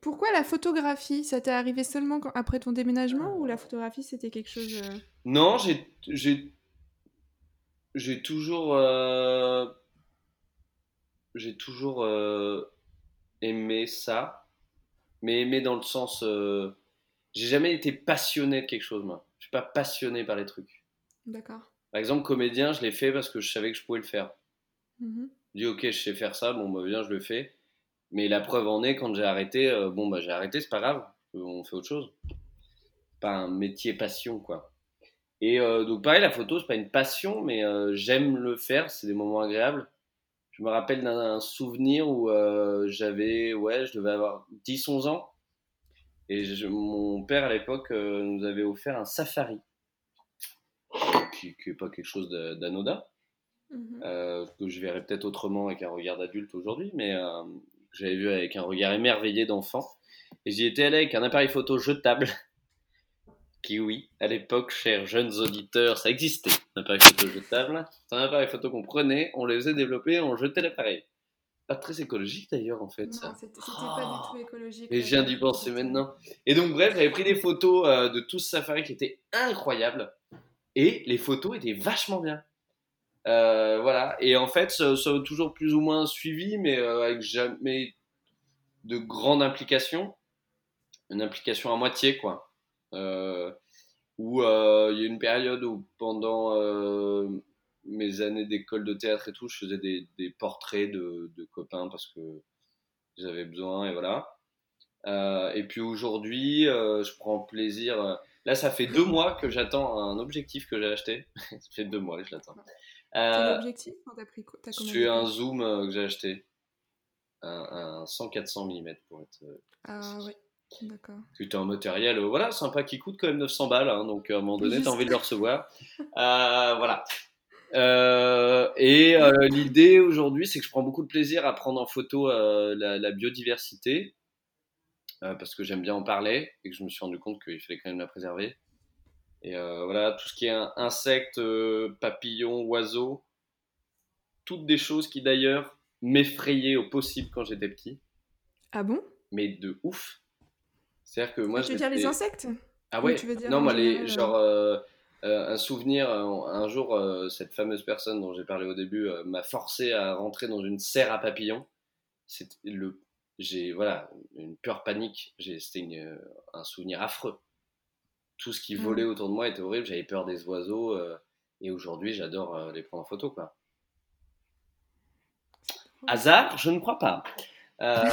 Pourquoi la photographie? Ça t'est arrivé seulement quand- après ton déménagement ou la photographie c'était quelque chose euh, Non, j'ai, j'ai, j'ai toujours, euh, j'ai toujours euh, aimé ça, mais aimé dans le sens, j'ai jamais été passionné de quelque chose, moi. Suis pas passionné par les trucs. D'accord. Par exemple, comédien, je l'ai fait parce que je savais que je pouvais le faire. Mhm. Je dis, ok, je sais faire ça, bon, bah, viens, je le fais. Mais la preuve en est, quand j'ai arrêté, euh, bon, bah, j'ai arrêté, c'est pas grave, on fait autre chose. Pas un métier passion, quoi. Et euh, donc, pareil, la photo, c'est pas une passion, mais euh, j'aime le faire, c'est des moments agréables. Je me rappelle d'un souvenir où j'avais, ouais, je devais avoir 10-11 ans. Et je- mon père, à l'époque, euh, nous avait offert un safari. Qui n'est pas quelque chose d'anodin. Mhm. euh, que je verrais peut-être autrement avec un regard d'adulte aujourd'hui, mais euh, que j'avais vu avec un regard émerveillé d'enfant. Et j'y étais allé avec un appareil photo jetable. [laughs] Qui, oui, à l'époque, chers jeunes auditeurs, ça existait, un appareil photo jetable. C'est un appareil photo qu'on prenait, on les faisait développer, on jetait l'appareil. Pas très écologique d'ailleurs, en fait, Non, c'était pas du tout écologique. Mais je viens d'y penser effectivement. maintenant. Et donc, bref, j'avais pris des photos euh, de tout ce safari qui étaient incroyables. Et les photos étaient vachement bien. Euh, voilà. Et en fait, ça, ça a toujours plus ou moins suivi, mais euh, avec jamais de grande implication. Une implication à moitié, quoi. Euh, où euh, il y a une période où pendant euh, mes années d'école de théâtre et tout, je faisais des, des portraits de, de copains parce que j'avais besoin et voilà. Euh, et puis aujourd'hui, euh, je prends plaisir. euh, Là, ça fait deux mois que j'attends un objectif que j'ai acheté. [laughs] ça fait deux mois que je l'attends. Euh, objectif quand t'as pris c'est de un zoom que j'ai acheté. Un, un 100-400 mm pour être. Ah ouais, d'accord. C'était un matériel, voilà, sympa qui coûte quand même 900 balles. hein, donc à un moment donné, t'as envie de le recevoir. Voilà. Euh, et euh, l'idée aujourd'hui, c'est que je prends beaucoup de plaisir à prendre en photo euh, la, la biodiversité parce que j'aime bien en parler et que je me suis rendu compte qu'il fallait quand même la préserver. Et voilà, tout ce qui est insectes, papillons, oiseaux, toutes des choses qui d'ailleurs m'effrayaient au possible quand j'étais petit, Ah bon? Mais de ouf. C'est-à-dire que moi, Tu veux je dire les insectes? Ah Ou ouais tu veux dire Non, moi, les, genre, un souvenir, un, un jour, euh, cette fameuse personne dont j'ai parlé au début euh, m'a forcé à rentrer dans une serre à papillons. C'était le, j'ai, voilà, une peur panique. C'était euh, un souvenir affreux. Tout ce qui Mm. volait autour de moi était horrible. J'avais peur des oiseaux. euh, et aujourd'hui, j'adore euh, les prendre en photo, quoi. Hasard, je ne crois pas. Euh,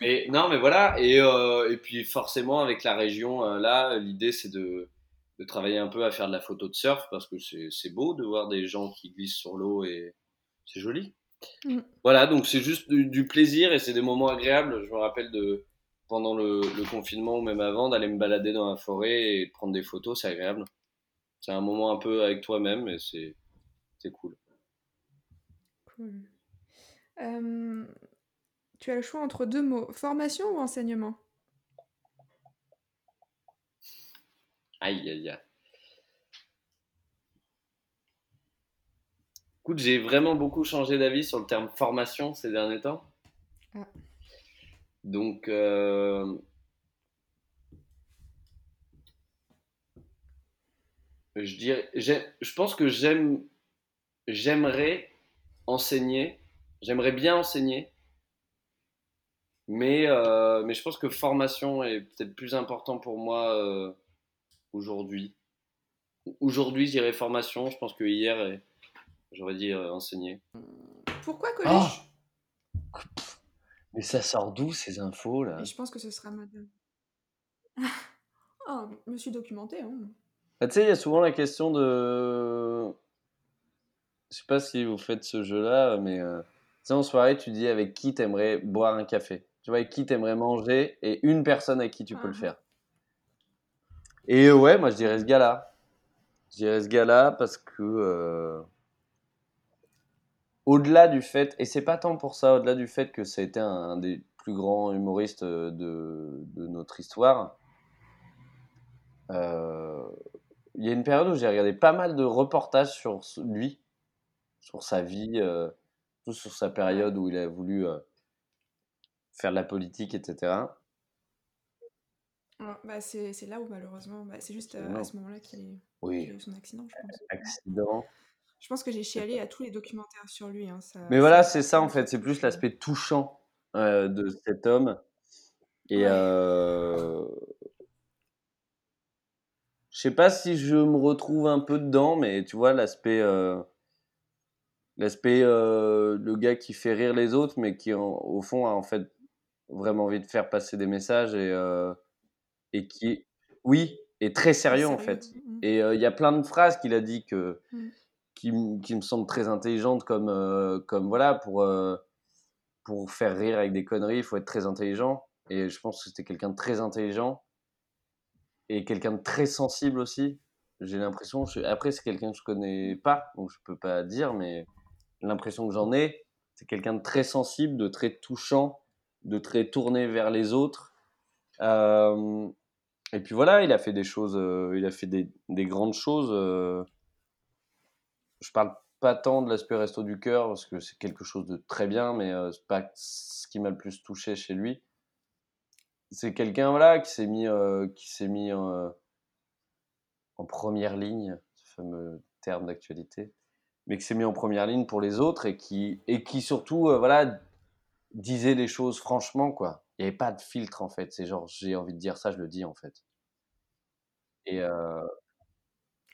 mais non, mais voilà. Et, euh, et puis forcément, avec la région, euh, là, l'idée c'est de, de travailler un peu à faire de la photo de surf parce que c'est beau de voir des gens qui glissent sur l'eau et c'est joli. Mm. Voilà, donc c'est juste du, du plaisir et c'est des moments agréables. Je me rappelle de pendant le, le confinement ou même avant d'aller me balader dans la forêt et de prendre des photos, c'est agréable. C'est un moment un peu avec toi-même et c'est c'est cool. Cool. Euh, tu as le choix entre deux mots, formation ou enseignement? Aïe, aïe, aïe. Écoute, j'ai vraiment beaucoup changé d'avis sur le terme formation ces derniers temps. Ah. Donc, euh, je dirais, je pense que j'aime, j'aimerais enseigner, j'aimerais bien enseigner, mais, euh, mais je pense que formation est peut-être plus important pour moi euh, aujourd'hui. Aujourd'hui, je dirais formation. Je pense que hier, j'aurais dit euh, enseigner. Pourquoi Ah. Coluche Mais ça sort d'où ces infos là? Et je pense que ce sera madame. Ah, [laughs] je me suis documentée. Hein. Bah, Tu sais, il y a souvent la question de. Je sais pas si vous faites ce jeu-là, mais euh, tu sais, en soirée, tu dis avec qui t'aimerais boire un café. Tu vois, avec qui t'aimerais manger et une personne avec qui tu peux le Ah. faire. Et euh, ouais, moi je dirais ce gars-là. Je dirais ce gars-là parce que. euh, Au-delà du fait, et c'est pas tant pour ça, au-delà du fait que ça a été un, des plus grands humoristes de, de notre histoire, euh, il y a une période où j'ai regardé pas mal de reportages sur lui, sur sa vie, euh, tout sur sa période où il a voulu euh, faire de la politique, etc. Ah, bah, c'est là où malheureusement, bah, c'est juste euh, à ce moment-là qu'il qu'il a Oui, eu son accident, je pense. accident. Je pense que j'ai chialé à tous les documentaires sur lui. hein, ça- Mais voilà, c'est ça en fait, c'est plus l'aspect touchant euh, de cet homme. Et Ouais. euh, je sais pas si je me retrouve un peu dedans, mais tu vois, l'aspect. euh, L'aspect, le gars qui fait rire les autres, mais qui en- au fond a en fait vraiment envie de faire passer des messages et, et qui est, oui, est très sérieux en fait. mm. Et euh, il y a plein de phrases qu'il a dit que, Mm. qui, qui me semblent très intelligentes, comme, euh, comme voilà, pour, euh, pour faire rire avec des conneries, il faut être très intelligent. Et je pense que c'était quelqu'un de très intelligent et quelqu'un de très sensible aussi. J'ai l'impression, je- après c'est quelqu'un que je connais pas, donc je peux pas dire, mais l'impression que j'en ai, c'est quelqu'un de très sensible, de très touchant, de très tourné vers les autres. Euh, et puis voilà, il a fait des choses, euh, il a fait des, des grandes choses. euh. je parle pas tant de l'aspect resto du cœur parce que c'est quelque chose de très bien, mais euh, c'est pas ce qui m'a le plus touché chez lui. C'est quelqu'un voilà qui s'est mis, euh, qui s'est mis en première ligne, ce fameux terme d'actualité, mais qui s'est mis en première ligne pour les autres et qui et qui surtout euh, voilà disait les choses franchement quoi. Il n'y avait pas de filtre en fait. C'est genre j'ai envie de dire ça, je le dis en fait. Et euh,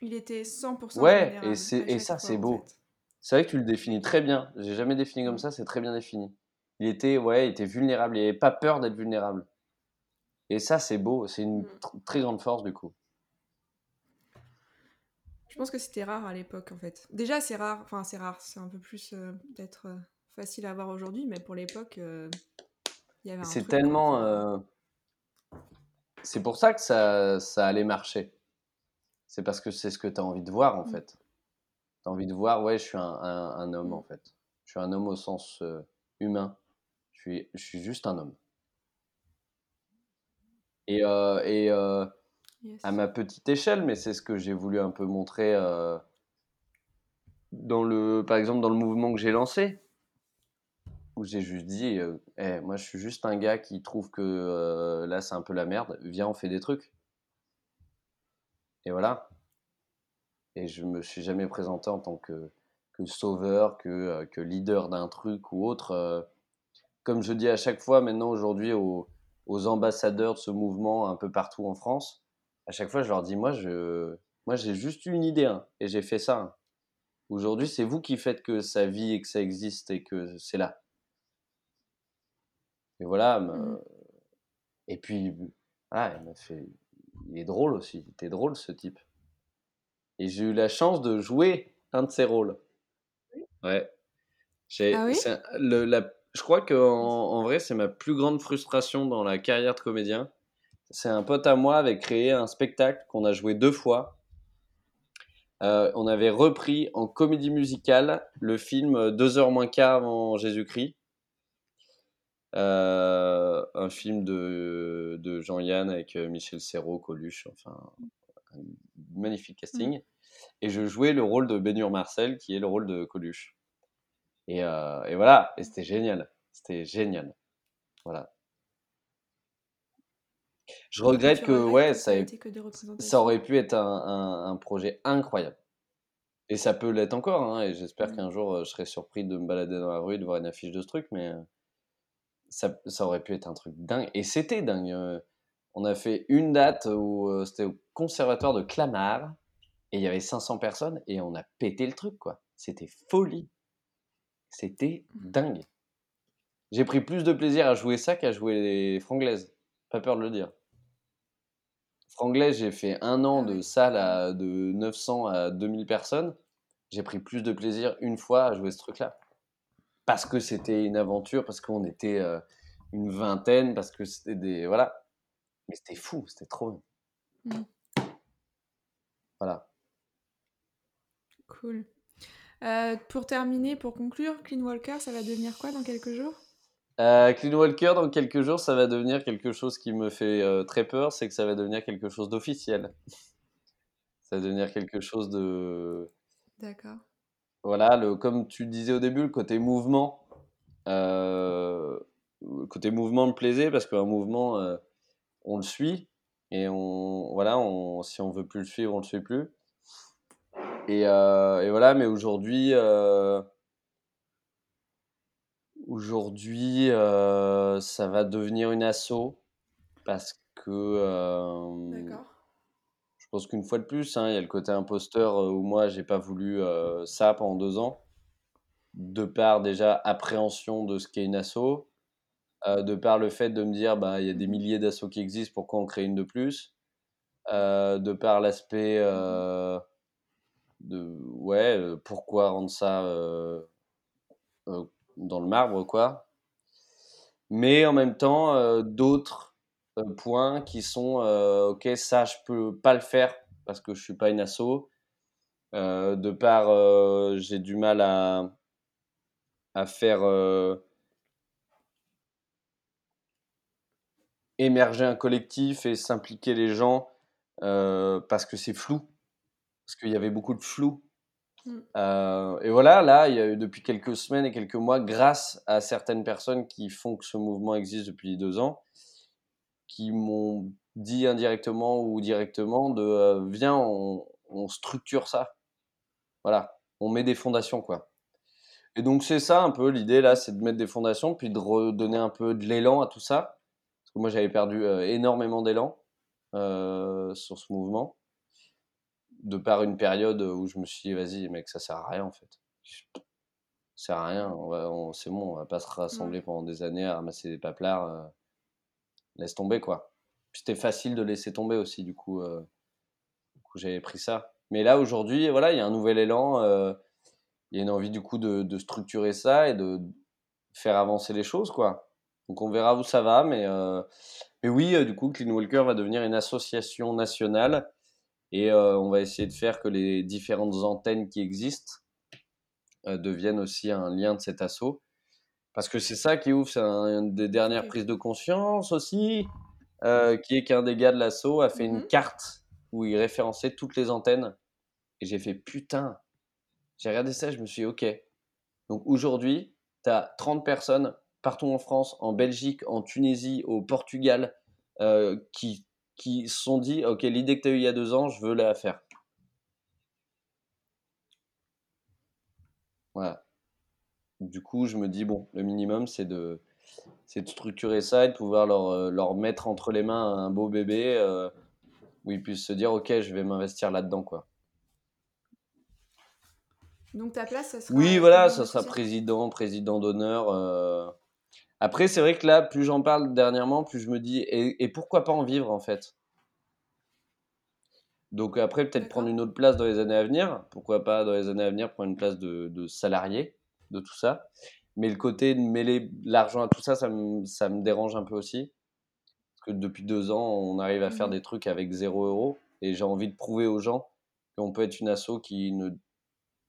Il était 100% Ouais, vulnérable et, ça, c'est beau. fait. C'est vrai que tu le définis très bien. J'ai jamais défini comme ça, c'est très bien défini. Il était, ouais, il était vulnérable, il n'avait pas peur d'être vulnérable. Et ça, c'est beau, c'est une Mm. tr- très grande force du coup. Je pense que c'était rare à l'époque en fait. Déjà c'est rare, enfin c'est rare, c'est un peu plus euh, peut-être euh, facile à voir aujourd'hui, mais pour l'époque C'est tellement. Euh, C'est pour ça que ça, ça allait marcher. C'est parce que c'est ce que tu as envie de voir en Mm. fait. Tu as envie de voir, ouais, je suis un, un- un homme Mm. en fait. Je suis un homme au sens euh, humain. Je suis, je suis juste un homme. Et, euh, et yes. à ma petite échelle, mais c'est ce que j'ai voulu un peu montrer dans le, par exemple, dans le mouvement que j'ai lancé, où j'ai juste dit, Eh, moi je suis juste un gars qui trouve que là c'est un peu la merde, viens on fait des trucs. Et voilà. Et je me suis jamais présenté en tant que, sauveur, que, leader d'un truc ou autre. comme je dis à chaque fois maintenant aujourd'hui aux, aux ambassadeurs de ce mouvement un peu partout en France, à chaque fois je leur dis, moi je, moi j'ai juste une idée hein, et j'ai fait ça. hein. Aujourd'hui, c'est vous qui faites que ça vit et que ça existe et que c'est là. Et voilà. Mhm. Et puis, ah, il m'a fait. Il est drôle aussi. Il était drôle ce type. Et j'ai eu la chance de jouer un de ses rôles. Ouais. J'ai- Ah oui? un- le- la- je crois que en, en vrai, c'est ma plus grande frustration dans la carrière de comédien. C'est un pote à moi avait créé un spectacle qu'on a joué deux fois. Euh, on avait repris en comédie musicale le film Deux heures moins quart avant Jésus-Christ. Euh, un film de, de Jean-Yann avec euh, Michel Serrault, Coluche, enfin, un magnifique casting. Et je jouais le rôle de Bénur Marcel, qui est le rôle de Coluche. Et, euh, et voilà, et c'était génial. C'était génial. Voilà. Je regrette que, ouais, ça, que aurait pu être un, un- un projet incroyable. Et ça peut l'être encore, hein, et j'espère Mhm. qu'un jour je serai surpris de me balader dans la rue et de voir une affiche de ce truc, mais ça, ça aurait pu être un truc dingue. Et c'était dingue. euh, on a fait une date où euh, c'était au conservatoire de Clamart, et il y avait 500 personnes, et on a pété le truc, quoi. C'était folie. C'était Mhm. dingue. J'ai pris plus de plaisir à jouer ça qu'à jouer les franglaises. Pas peur de le dire. Franglaise, j'ai fait un an Ah de salle à, de 900 à 2000 personnes. J'ai pris plus de plaisir une fois à jouer ce truc-là. Parce que c'était une aventure, parce qu'on était euh, une vingtaine, parce que c'était des. Voilà. Mais c'était fou, c'était trop. Mhm. Voilà. Cool. Euh, pour terminer, pour conclure, Clean Walker, ça va devenir quoi dans quelques jours? Euh, Clean Walker, dans quelques jours, ça va devenir quelque chose qui me fait très peur, c'est que ça va devenir quelque chose d'officiel. Ça va devenir quelque chose de. D'accord. Voilà, le, comme tu disais au début, le côté mouvement. euh, le côté mouvement me plaisait parce qu'un mouvement, euh, on le suit. Et on, voilà, on, si on veut plus le suivre, on le suit plus. Et, euh, voilà, mais aujourd'hui, aujourd'hui, ça va devenir une asso parce que D'accord. Je pense qu'une fois de plus, hein, il y a le côté imposteur euh, où moi, j'ai pas voulu euh, ça pendant deux ans. De par déjà appréhension de ce qu'est une asso, euh, de par le fait de me dire, bah, il y a des milliers d'assos qui existent, pourquoi on crée une de plus? De par l'aspect de, ouais, pourquoi rendre ça dans le marbre, quoi. Mais en même temps, d'autres points qui sont, euh, ok, ça, je peux pas le faire parce que je suis pas une asso. Euh, de par, euh, j'ai du mal à, à faire euh, émerger un collectif et s'impliquer les gens euh, parce que c'est flou, parce qu'il y avait beaucoup de flou. Mm. Euh, et voilà, là, il y a eu depuis quelques semaines et quelques mois, grâce à certaines personnes qui font que ce mouvement existe depuis deux ans, qui m'ont dit indirectement ou directement de euh, viens, on, on structure ça. Voilà, on met des fondations, quoi. Et donc, c'est ça un peu l'idée là, c'est de mettre des fondations, puis de redonner un peu de l'élan à tout ça. Parce que moi, j'avais perdu euh, énormément d'élan euh, sur ce mouvement, de par une période où je me suis dit, vas-y, mec, ça sert à rien en fait. Ça sert à rien, on va- on- c'est bon, on va pas se rassembler pendant des années à ramasser des paplards. Laisse tomber quoi. C'était facile de laisser tomber aussi, du coup, euh, du coup j'avais pris ça. Mais là, aujourd'hui, voilà, il y a un nouvel élan. euh, il y a une envie du coup de, structurer ça et de faire avancer les choses, quoi. Donc on verra où ça va, mais, euh, mais oui, euh, du coup, Clean Walker va devenir une association nationale et on va essayer de faire que les différentes antennes qui existent deviennent aussi un lien de cet assaut. Parce que c'est ça qui ouvre, c'est un- une des dernières prises de conscience aussi, euh, qui est qu'un des gars de l'assaut a fait une Mhm. carte où il référençait toutes les antennes. Et j'ai fait putain, j'ai regardé ça, je me suis dit, ok. Donc aujourd'hui, tu as 30 personnes partout en France, en Belgique, en Tunisie, au Portugal, euh, qui, qui se sont dit, ok, l'idée que tu as eue il y a deux ans, je veux la faire. Voilà. Du coup, je me dis, bon, le minimum, c'est de, c'est de structurer ça et de pouvoir leur, euh, leur mettre entre les mains un beau bébé euh, où ils puissent se dire, ok, je vais m'investir là-dedans, quoi. Donc ta place, ça sera. Oui, voilà, ça sera président, président d'honneur. euh. Après, c'est vrai que là, plus j'en parle dernièrement, plus je me dis, et, et pourquoi pas en vivre en fait? Donc après, peut-être prendre une autre place dans les années à venir. Pourquoi pas dans les années à venir prendre une place de, de salarié de tout ça. Mais le côté de mêler l'argent à tout ça, ça me, ça me dérange un peu aussi. Parce que depuis deux ans, on arrive à faire Mhm. des trucs avec zéro euro. Et j'ai envie de prouver aux gens qu'on peut être une asso qui ne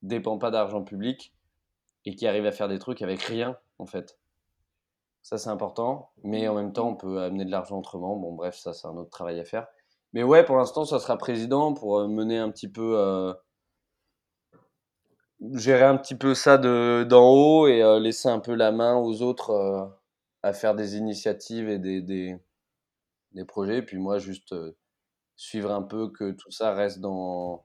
dépend pas d'argent public et qui arrive à faire des trucs avec rien, en fait. Ça, c'est important. Mais en même temps, on peut amener de l'argent autrement. Bon, bref, ça, c'est un autre travail à faire. Mais ouais, pour l'instant, ça sera président pour euh, mener un petit peu. euh, gérer un petit peu ça de, d'en haut et euh, laisser un peu la main aux autres euh, à faire des initiatives et des, des, des projets. Et puis moi, juste euh, suivre un peu que tout ça reste dans,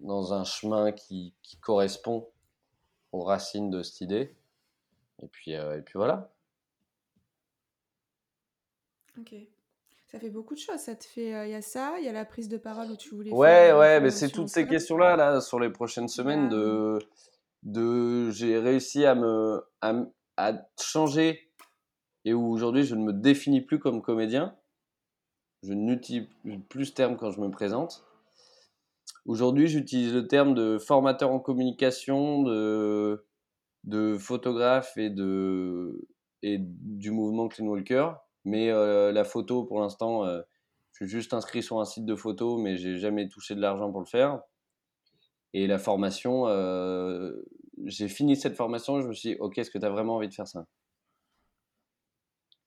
dans un chemin qui, qui correspond aux racines de cette idée. Et puis, et puis voilà. Ok. Ça fait beaucoup de choses. Ça te fait. Il y a ça, il y a la prise de parole où tu voulais Ouais, faire. euh, ouais, mais c'est toutes ces questions-là, là, sur les prochaines semaines, Bah, de, de, j'ai réussi à me, à changer et où aujourd'hui je ne me définis plus comme comédien. Je n'utilise plus ce terme quand je me présente. Aujourd'hui, j'utilise le terme de formateur en communication, de, de photographe et, de, et du mouvement Clean Walker. Mais euh, la photo, pour l'instant, euh, je suis juste inscrit sur un site de photo, mais j'ai jamais touché de l'argent pour le faire. Et la formation, euh, j'ai fini cette formation, je me suis dit, ok, est-ce que tu as vraiment envie de faire ça?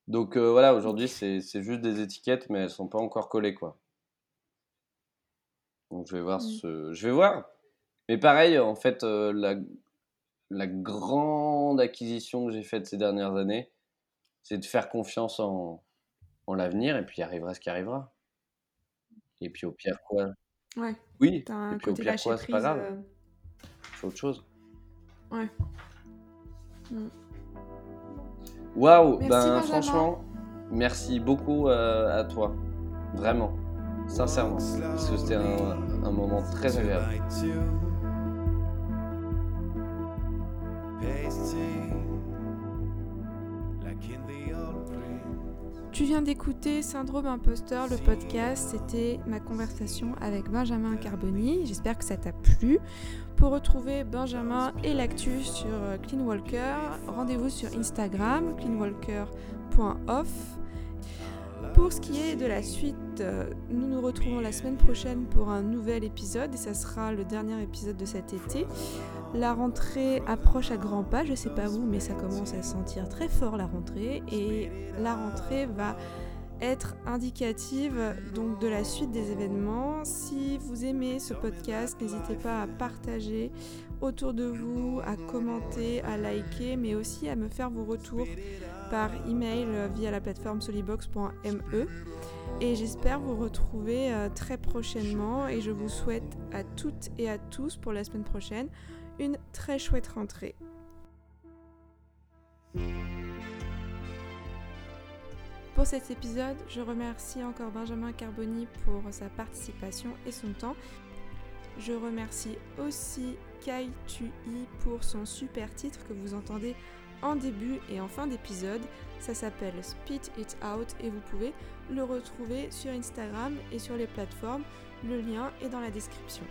Donc voilà, aujourd'hui, c'est juste des étiquettes, mais elles sont pas encore collées, quoi. Donc je vais voir, Mm. ce... je vais voir. Mais pareil, en fait, la, la grande acquisition que j'ai faite ces dernières années, c'est de faire confiance en, en l'avenir, et puis il arrivera ce qui arrivera. Et puis au pire, quoi Ouais. Oui, T'as un et puis au pire, quoi, c'est pas grave, euh, c'est autre chose. Ouais. Mm. Waouh, ben Benjamin. franchement, merci beaucoup euh, à toi, vraiment, sincèrement, parce que c'était un, un moment très agréable. Tu viens d'écouter Syndrome Imposteur, le podcast. C'était ma conversation avec Benjamin Carboni. J'espère que ça t'a plu. Pour retrouver Benjamin et l'actu sur euh, Clean Walker, rendez-vous sur Instagram, cleanwalker.off. Pour ce qui est de la suite, euh, nous nous retrouvons la semaine prochaine pour un nouvel épisode et ça sera le dernier épisode de cet été. La rentrée approche à grands pas, je sais pas vous, mais ça commence à sentir très fort la rentrée et la rentrée va être indicative donc de la suite des événements. Si vous aimez ce podcast, n'hésitez pas à partager autour de vous, à commenter, à liker, mais aussi à me faire vos retours par email via la plateforme solibox.me. Et j'espère vous retrouver euh, très prochainement et je vous souhaite à toutes et à tous pour la semaine prochaine une très chouette rentrée. Pour cet épisode, je remercie encore Benjamin Carboni pour sa participation et son temps. Je remercie aussi Kai Tui pour son super titre que vous entendez en début et en fin d'épisode. Ça s'appelle Spit It Out et vous pouvez le retrouver sur Instagram et sur les plateformes. Le lien est dans la description.